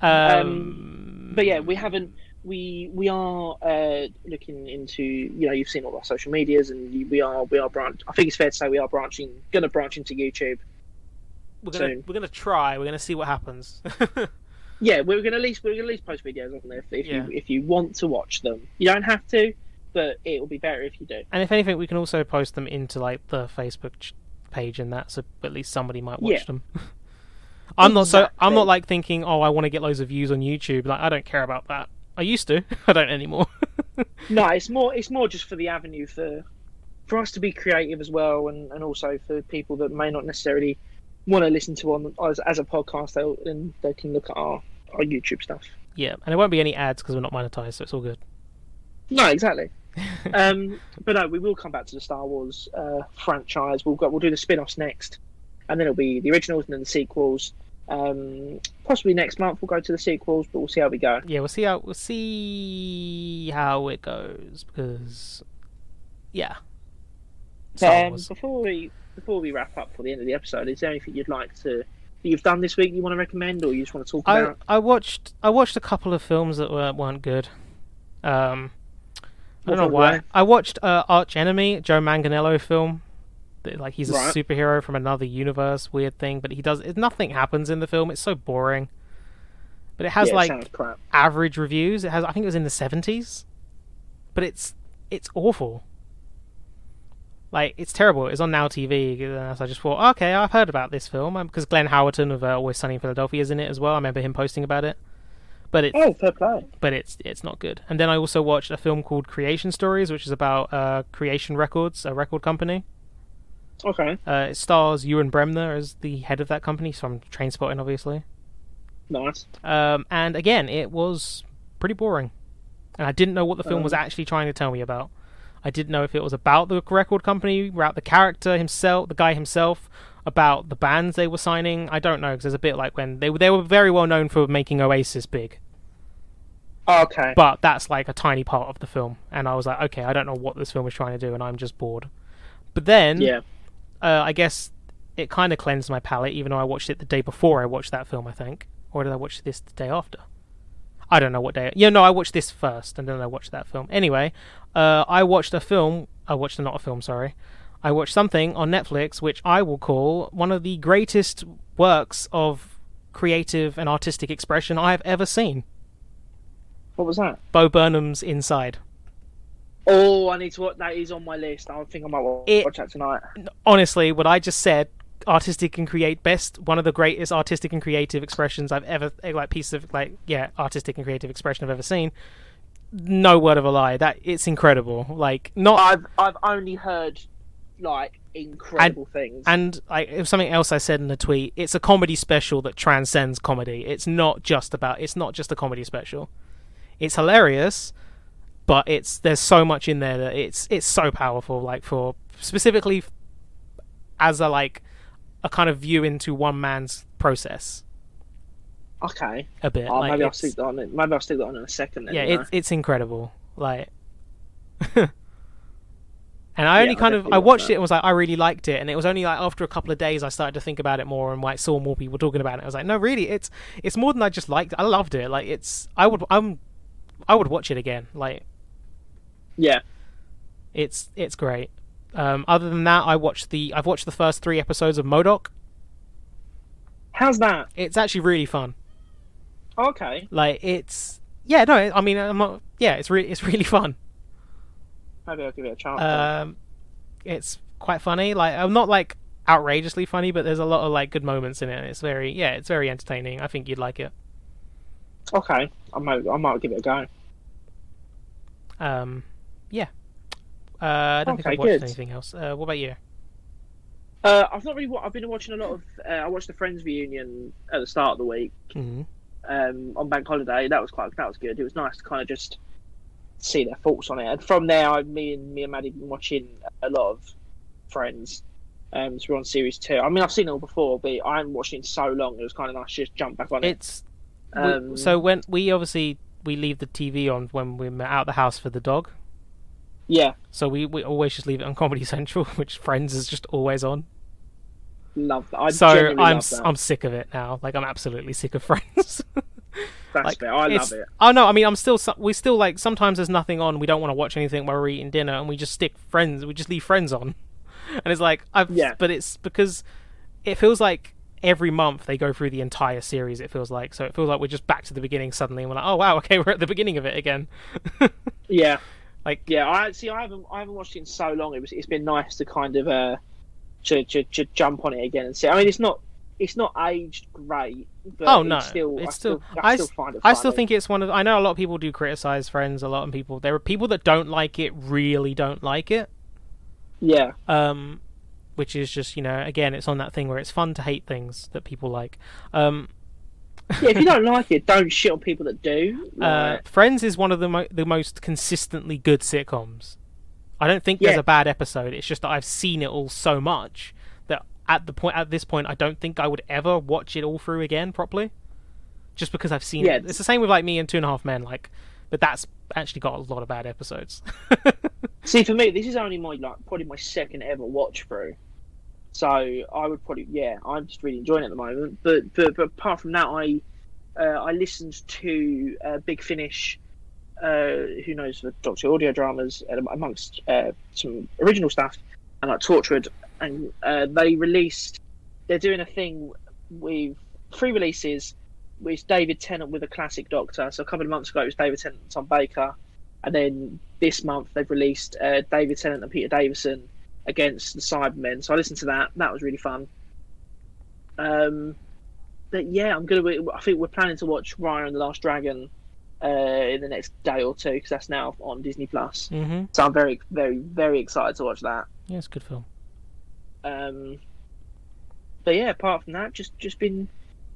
um, But yeah, we haven't. We we are uh, looking into. You know, you've seen all our social medias, and we are we are branch. I think it's fair to say we are branching, going to branch into YouTube. We're gonna soon. we're gonna try. We're gonna see what happens. Yeah, we're going to at least we're to at least post videos on there if, if Yeah. you if you want to watch them. You don't have to, but it will be better if you do. and if anything, we can also post them into like the Facebook ch- page and that, so at least somebody might watch Yeah. them. I'm not so I'm not like thinking, oh, I want to get loads of views on YouTube. Like I don't care about that. I used to. I don't anymore. No, it's more it's more just for the avenue for for us to be creative as well, and, and also for people that may not necessarily want to listen to on as, as a podcast, they'll, then they can look at our our YouTube stuff. yeah, and there won't be any ads because we're not monetized, so it's all good. No, exactly. um, but no, we will come back to the Star Wars uh, franchise. We'll go, we'll do the spin-offs next, and then it'll be the originals and then the sequels. Um, possibly next month we'll go to the sequels, but we'll see how we go. Yeah, we'll see how we'll see how it goes because yeah. Um, before we before we wrap up for the end of the episode, is there anything you'd like to that you've done this week you want to recommend, or you just want to talk I about? I watched I watched a couple of films that were, weren't good. Um, I don't know why. I watched uh, Arch Enemy, Joe Manganiello film. Like he's a Right. superhero from another universe, weird thing. But he does it, nothing happens in the film. It's so boring. But it has yeah, like average reviews. It has I think it was in the seventies, but it's it's awful. Like it's terrible. It's on Now TV. uh, So I just thought, okay, I've heard about this film um, because Glenn Howerton of uh, Always Sunny in Philadelphia is in it as well. I remember him posting about it. But it's Oh, fair play. but it's it's not good. And then I also watched a film called Creation Stories, which is about uh, Creation Records, a record company. Okay, Uh, it stars Ewan Bremner as the head of that company, so I'm from Trainspotting, obviously. nice. Um, and again, it was pretty boring. And I didn't know what the film was Um. actually trying to tell me about. I didn't know if it was about the record company, about the character himself, the guy himself, about the bands they were signing. I don't know because there's a bit like when they they were very well known for making Oasis big, Okay, but that's like a tiny part of the film. And I was like, okay, I don't know what this film is trying to do, and I'm just bored. But then, yeah, uh, I guess it kind of cleansed my palate, even though I watched it the day before I watched that film, I think. Or did I watch this the day after? I don't know what day. Yeah, no, I watched this first, and then I watched that film. Anyway, uh, I watched a film. I watched a, not a film, sorry. I watched something on Netflix which I will call one of the greatest works of creative and artistic expression I have ever seen. what was that? Bo Burnham's Inside. Oh, I need to watch. That is on my list. I think I might wa- It- watch that tonight. honestly, what I just said, artistic and create best, one of the greatest artistic and creative expressions I've ever eh, like piece of like yeah, artistic and creative expression I've ever seen. No word of a lie. That it's incredible. Like not I've I've only heard like incredible things. and like it was something else I said in the tweet. It's a comedy special that transcends comedy. It's not just about. It's not just a comedy special. it's hilarious, but it's there's so much in there that it's it's so powerful. Like for specifically as a like a kind of view into one man's process Okay. a bit. Oh, like, maybe I'll stick that on. it- Maybe I'll stick that on in a second. Then, yeah, it's it's incredible. Like, and I only I'll kind of I watched that. it and was like I really liked it, and it was only like after a couple of days I started to think about it more and like saw more people talking about it. I was like, no, really, it's it's more than I just liked. I loved it. Like, it's I would I'm I would watch it again. Like, yeah. it's it's great. Um, other than that, I watched the I've watched the first three episodes of Modoc. How's that? It's actually really fun. Okay. Like, it's yeah, no, I mean, I'm not. Yeah, it's really it's really fun. Maybe I'll give it a chance. then. Um, it's quite funny. Like I'm not like outrageously funny, but there's a lot of like good moments in it. And it's very yeah, it's very entertaining. I think you'd like it. okay. I might. I might give it a go. Um, yeah. Uh, I don't think Okay, I've watched good. anything else. Uh, what about you? Uh, I've not really. wa- I've been watching a lot of. Uh, I watched the Friends reunion at the start of the week hmm um, on Bank Holiday. That was quite. That was good. It was nice to kind of just see their thoughts on it. And from there, I, me and me and Maddie have been watching a lot of Friends. Um, so we're on series two. I mean, I've seen it all before, but I haven't watched it in so long. It was kind of nice to just jump back on it. It's we- Um, so when we obviously we leave the TV on when we're out the house for the dog. Yeah, So we, we always just leave it on Comedy Central, which Friends is just always on. Love that. I so I'm that. I'm sick of it now. Like I'm absolutely sick of Friends. That's like, fair. I love it. Oh no, I mean I'm still we still like sometimes there's nothing on. We don't want to watch anything while we're eating dinner, and we just stick Friends. We just leave Friends on, and it's like I've Yeah. but it's because it feels like every month they go through the entire series. It feels like so it feels like we're just back to the beginning suddenly, and we're like, oh wow, okay, we're at the beginning of it again. Yeah, like yeah. I see. I haven't. I haven't watched it in so long. It was. It's been nice to kind of uh, to to, to jump on it again and see. I mean, it's not. It's not aged great. But Oh, no, It's still. it's I still. still- I I still find it. I still think it's one of. I know a lot of people do criticize Friends. A lot of people. There are people that don't like it, really don't like it. Yeah. um, which is just you know again it's on that thing where it's fun to hate things that people like. Um, Yeah. If you don't like it, don't shit on people that do. uh, Friends is one of the mo- the most consistently good sitcoms. I don't think there's a bad episode. It's just that I've seen it all so much that at the point at this point I don't think I would ever watch it all through again properly. Just because I've seen Yeah. it. It's the same with like me and Two and a Half Men. Like, but that's actually got a lot of bad episodes. See, for me, this is only my like probably my second ever watch through. So I would probably yeah, I'm just really enjoying it at the moment. But but, but apart from that, I uh, I listened to uh, Big Finish. Uh, who knows the Doctor audio dramas uh, amongst uh, some original stuff and like Torchwood, and uh, they released. They're doing a thing with three releases with David Tennant with a classic Doctor. So a couple of months ago it was David Tennant and Tom Baker, and then this month they've released David Tennant and Peter Davison against the Cybermen. So I listened to that. That was really fun. Um, but yeah, I'm gonna. I think we're planning to watch Raya and the Last Dragon uh, in the next day or two because that's now on Disney Plus. mm-hmm. So I'm very, very, very excited to watch that. Yeah, it's a good film. Um, but yeah, apart from that, just just been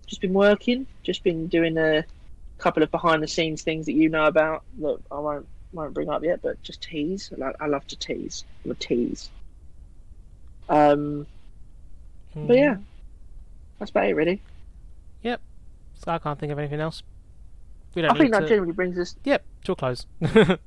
just been working, just been doing a couple of behind the scenes things that you know about that I won't won't bring up yet, but just tease. I, like, I love to tease. I'm a tease. Um, but yeah, that's about it really. Yep. So I can't think of anything else. We don't I think that to. generally brings us. Yep, to a close. I think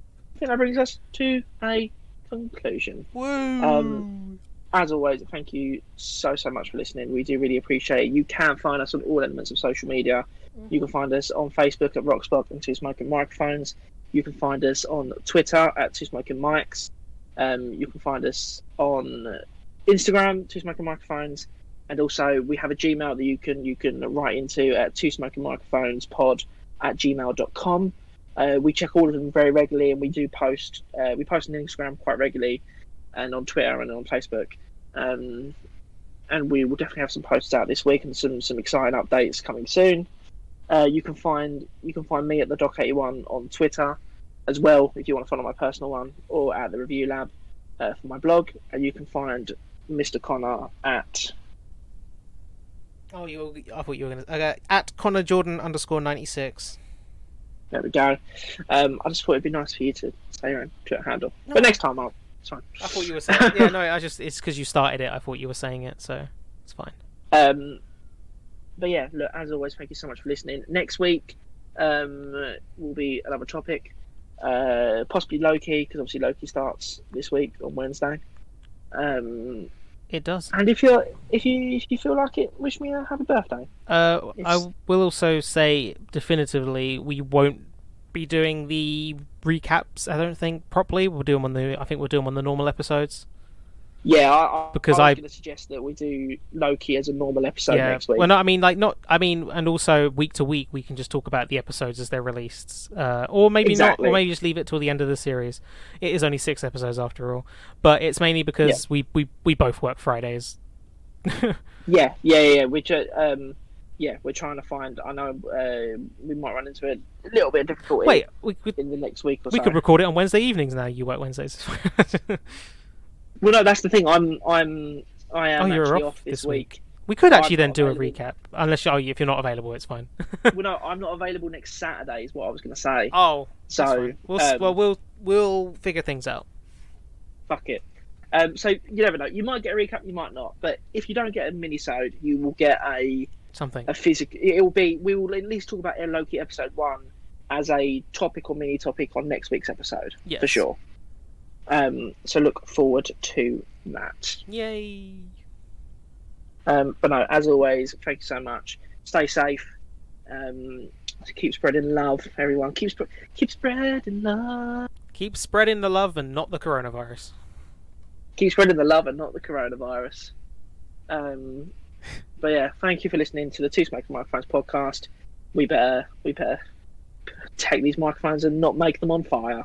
that brings us to a conclusion. Woo! Um, As always, thank you so so much for listening. We do really appreciate it. You can find us on all elements of social media. You can find us on Facebook at Rockspot and Two Smoking Microphones. You can find us on Twitter at Two Smoking Mics. Um, you can find us on Instagram, Two Smoking Microphones, and also we have a Gmail that you can you can write into at Two Smoking Microphones Pod at gmail.com. Uh, we check all of them very regularly, and we do post. Uh, we post on Instagram quite regularly, and on Twitter and on Facebook. Um, and we will definitely have some posts out this week and some some exciting updates coming soon. Uh, you can find you can find me at the Doc eighty one on Twitter as well if you want to follow my personal one or at the Review Lab uh, for my blog. And you can find Mr Connor at Oh, you I thought you were gonna okay, at Connor Jordan underscore ninety six. There we go. Um, I just thought it'd be nice for you to say your own Twitter handle, No. but next time I'll. It's fine. I thought you were saying. yeah, no, I just it's because you started it. I thought you were saying it, so it's fine. Um, but yeah, look, as always, thank you so much for listening. Next week um, will be another topic, uh, possibly Loki, because obviously Loki starts this week on Wednesday. Um, It does. and if you if you if you feel like it, wish me a happy birthday. Uh, I will also say definitively we won't be doing the recaps. I don't think properly. We'll do them on the. I think we'll do them on the normal episodes. Yeah, I, Because I I- going to suggest that we do Loki as a normal episode yeah. next week. Well, no, I mean like not. I mean, and also week to week we can just talk about the episodes as they're released, uh, or maybe Exactly. not, or maybe just leave it till the end of the series. It is only six episodes after all, but it's mainly because we, we we both work Fridays. Yeah, yeah, yeah. yeah. We're um, yeah, we're trying to find. I know uh, we might run into a little bit of difficulty. Wait, we could in the next week or we so. could record it on Wednesday evenings now. You work Wednesdays. Well, no, that's the thing. I'm, I'm, I am Oh, you're actually off off, this this week. we could actually I'm then do a recap, unless you, oh, if you're not available, it's fine. well, no, I'm not available next Saturday. Is what I was going to say. oh, so. We'll, um, well, we'll we'll figure things out. fuck it. Um, so you never know. You might get a recap, you might not. But if you don't get a mini-sode, you will get a Something. a physical. It will be. We will at least talk about Air Loki episode one as a topic or mini topic on next week's episode Yes. for sure. Um, so look forward to that. Yay! Um, but no, as always, thank you so much. Stay safe. Um, keep spreading love, everyone. Keep sp- keep spreading love. Keep spreading the love and not the coronavirus. Keep spreading the love and not the coronavirus. Um, but yeah, thank you for listening to the Two Smoking Microphones podcast. We better we better take these microphones and not make them on fire.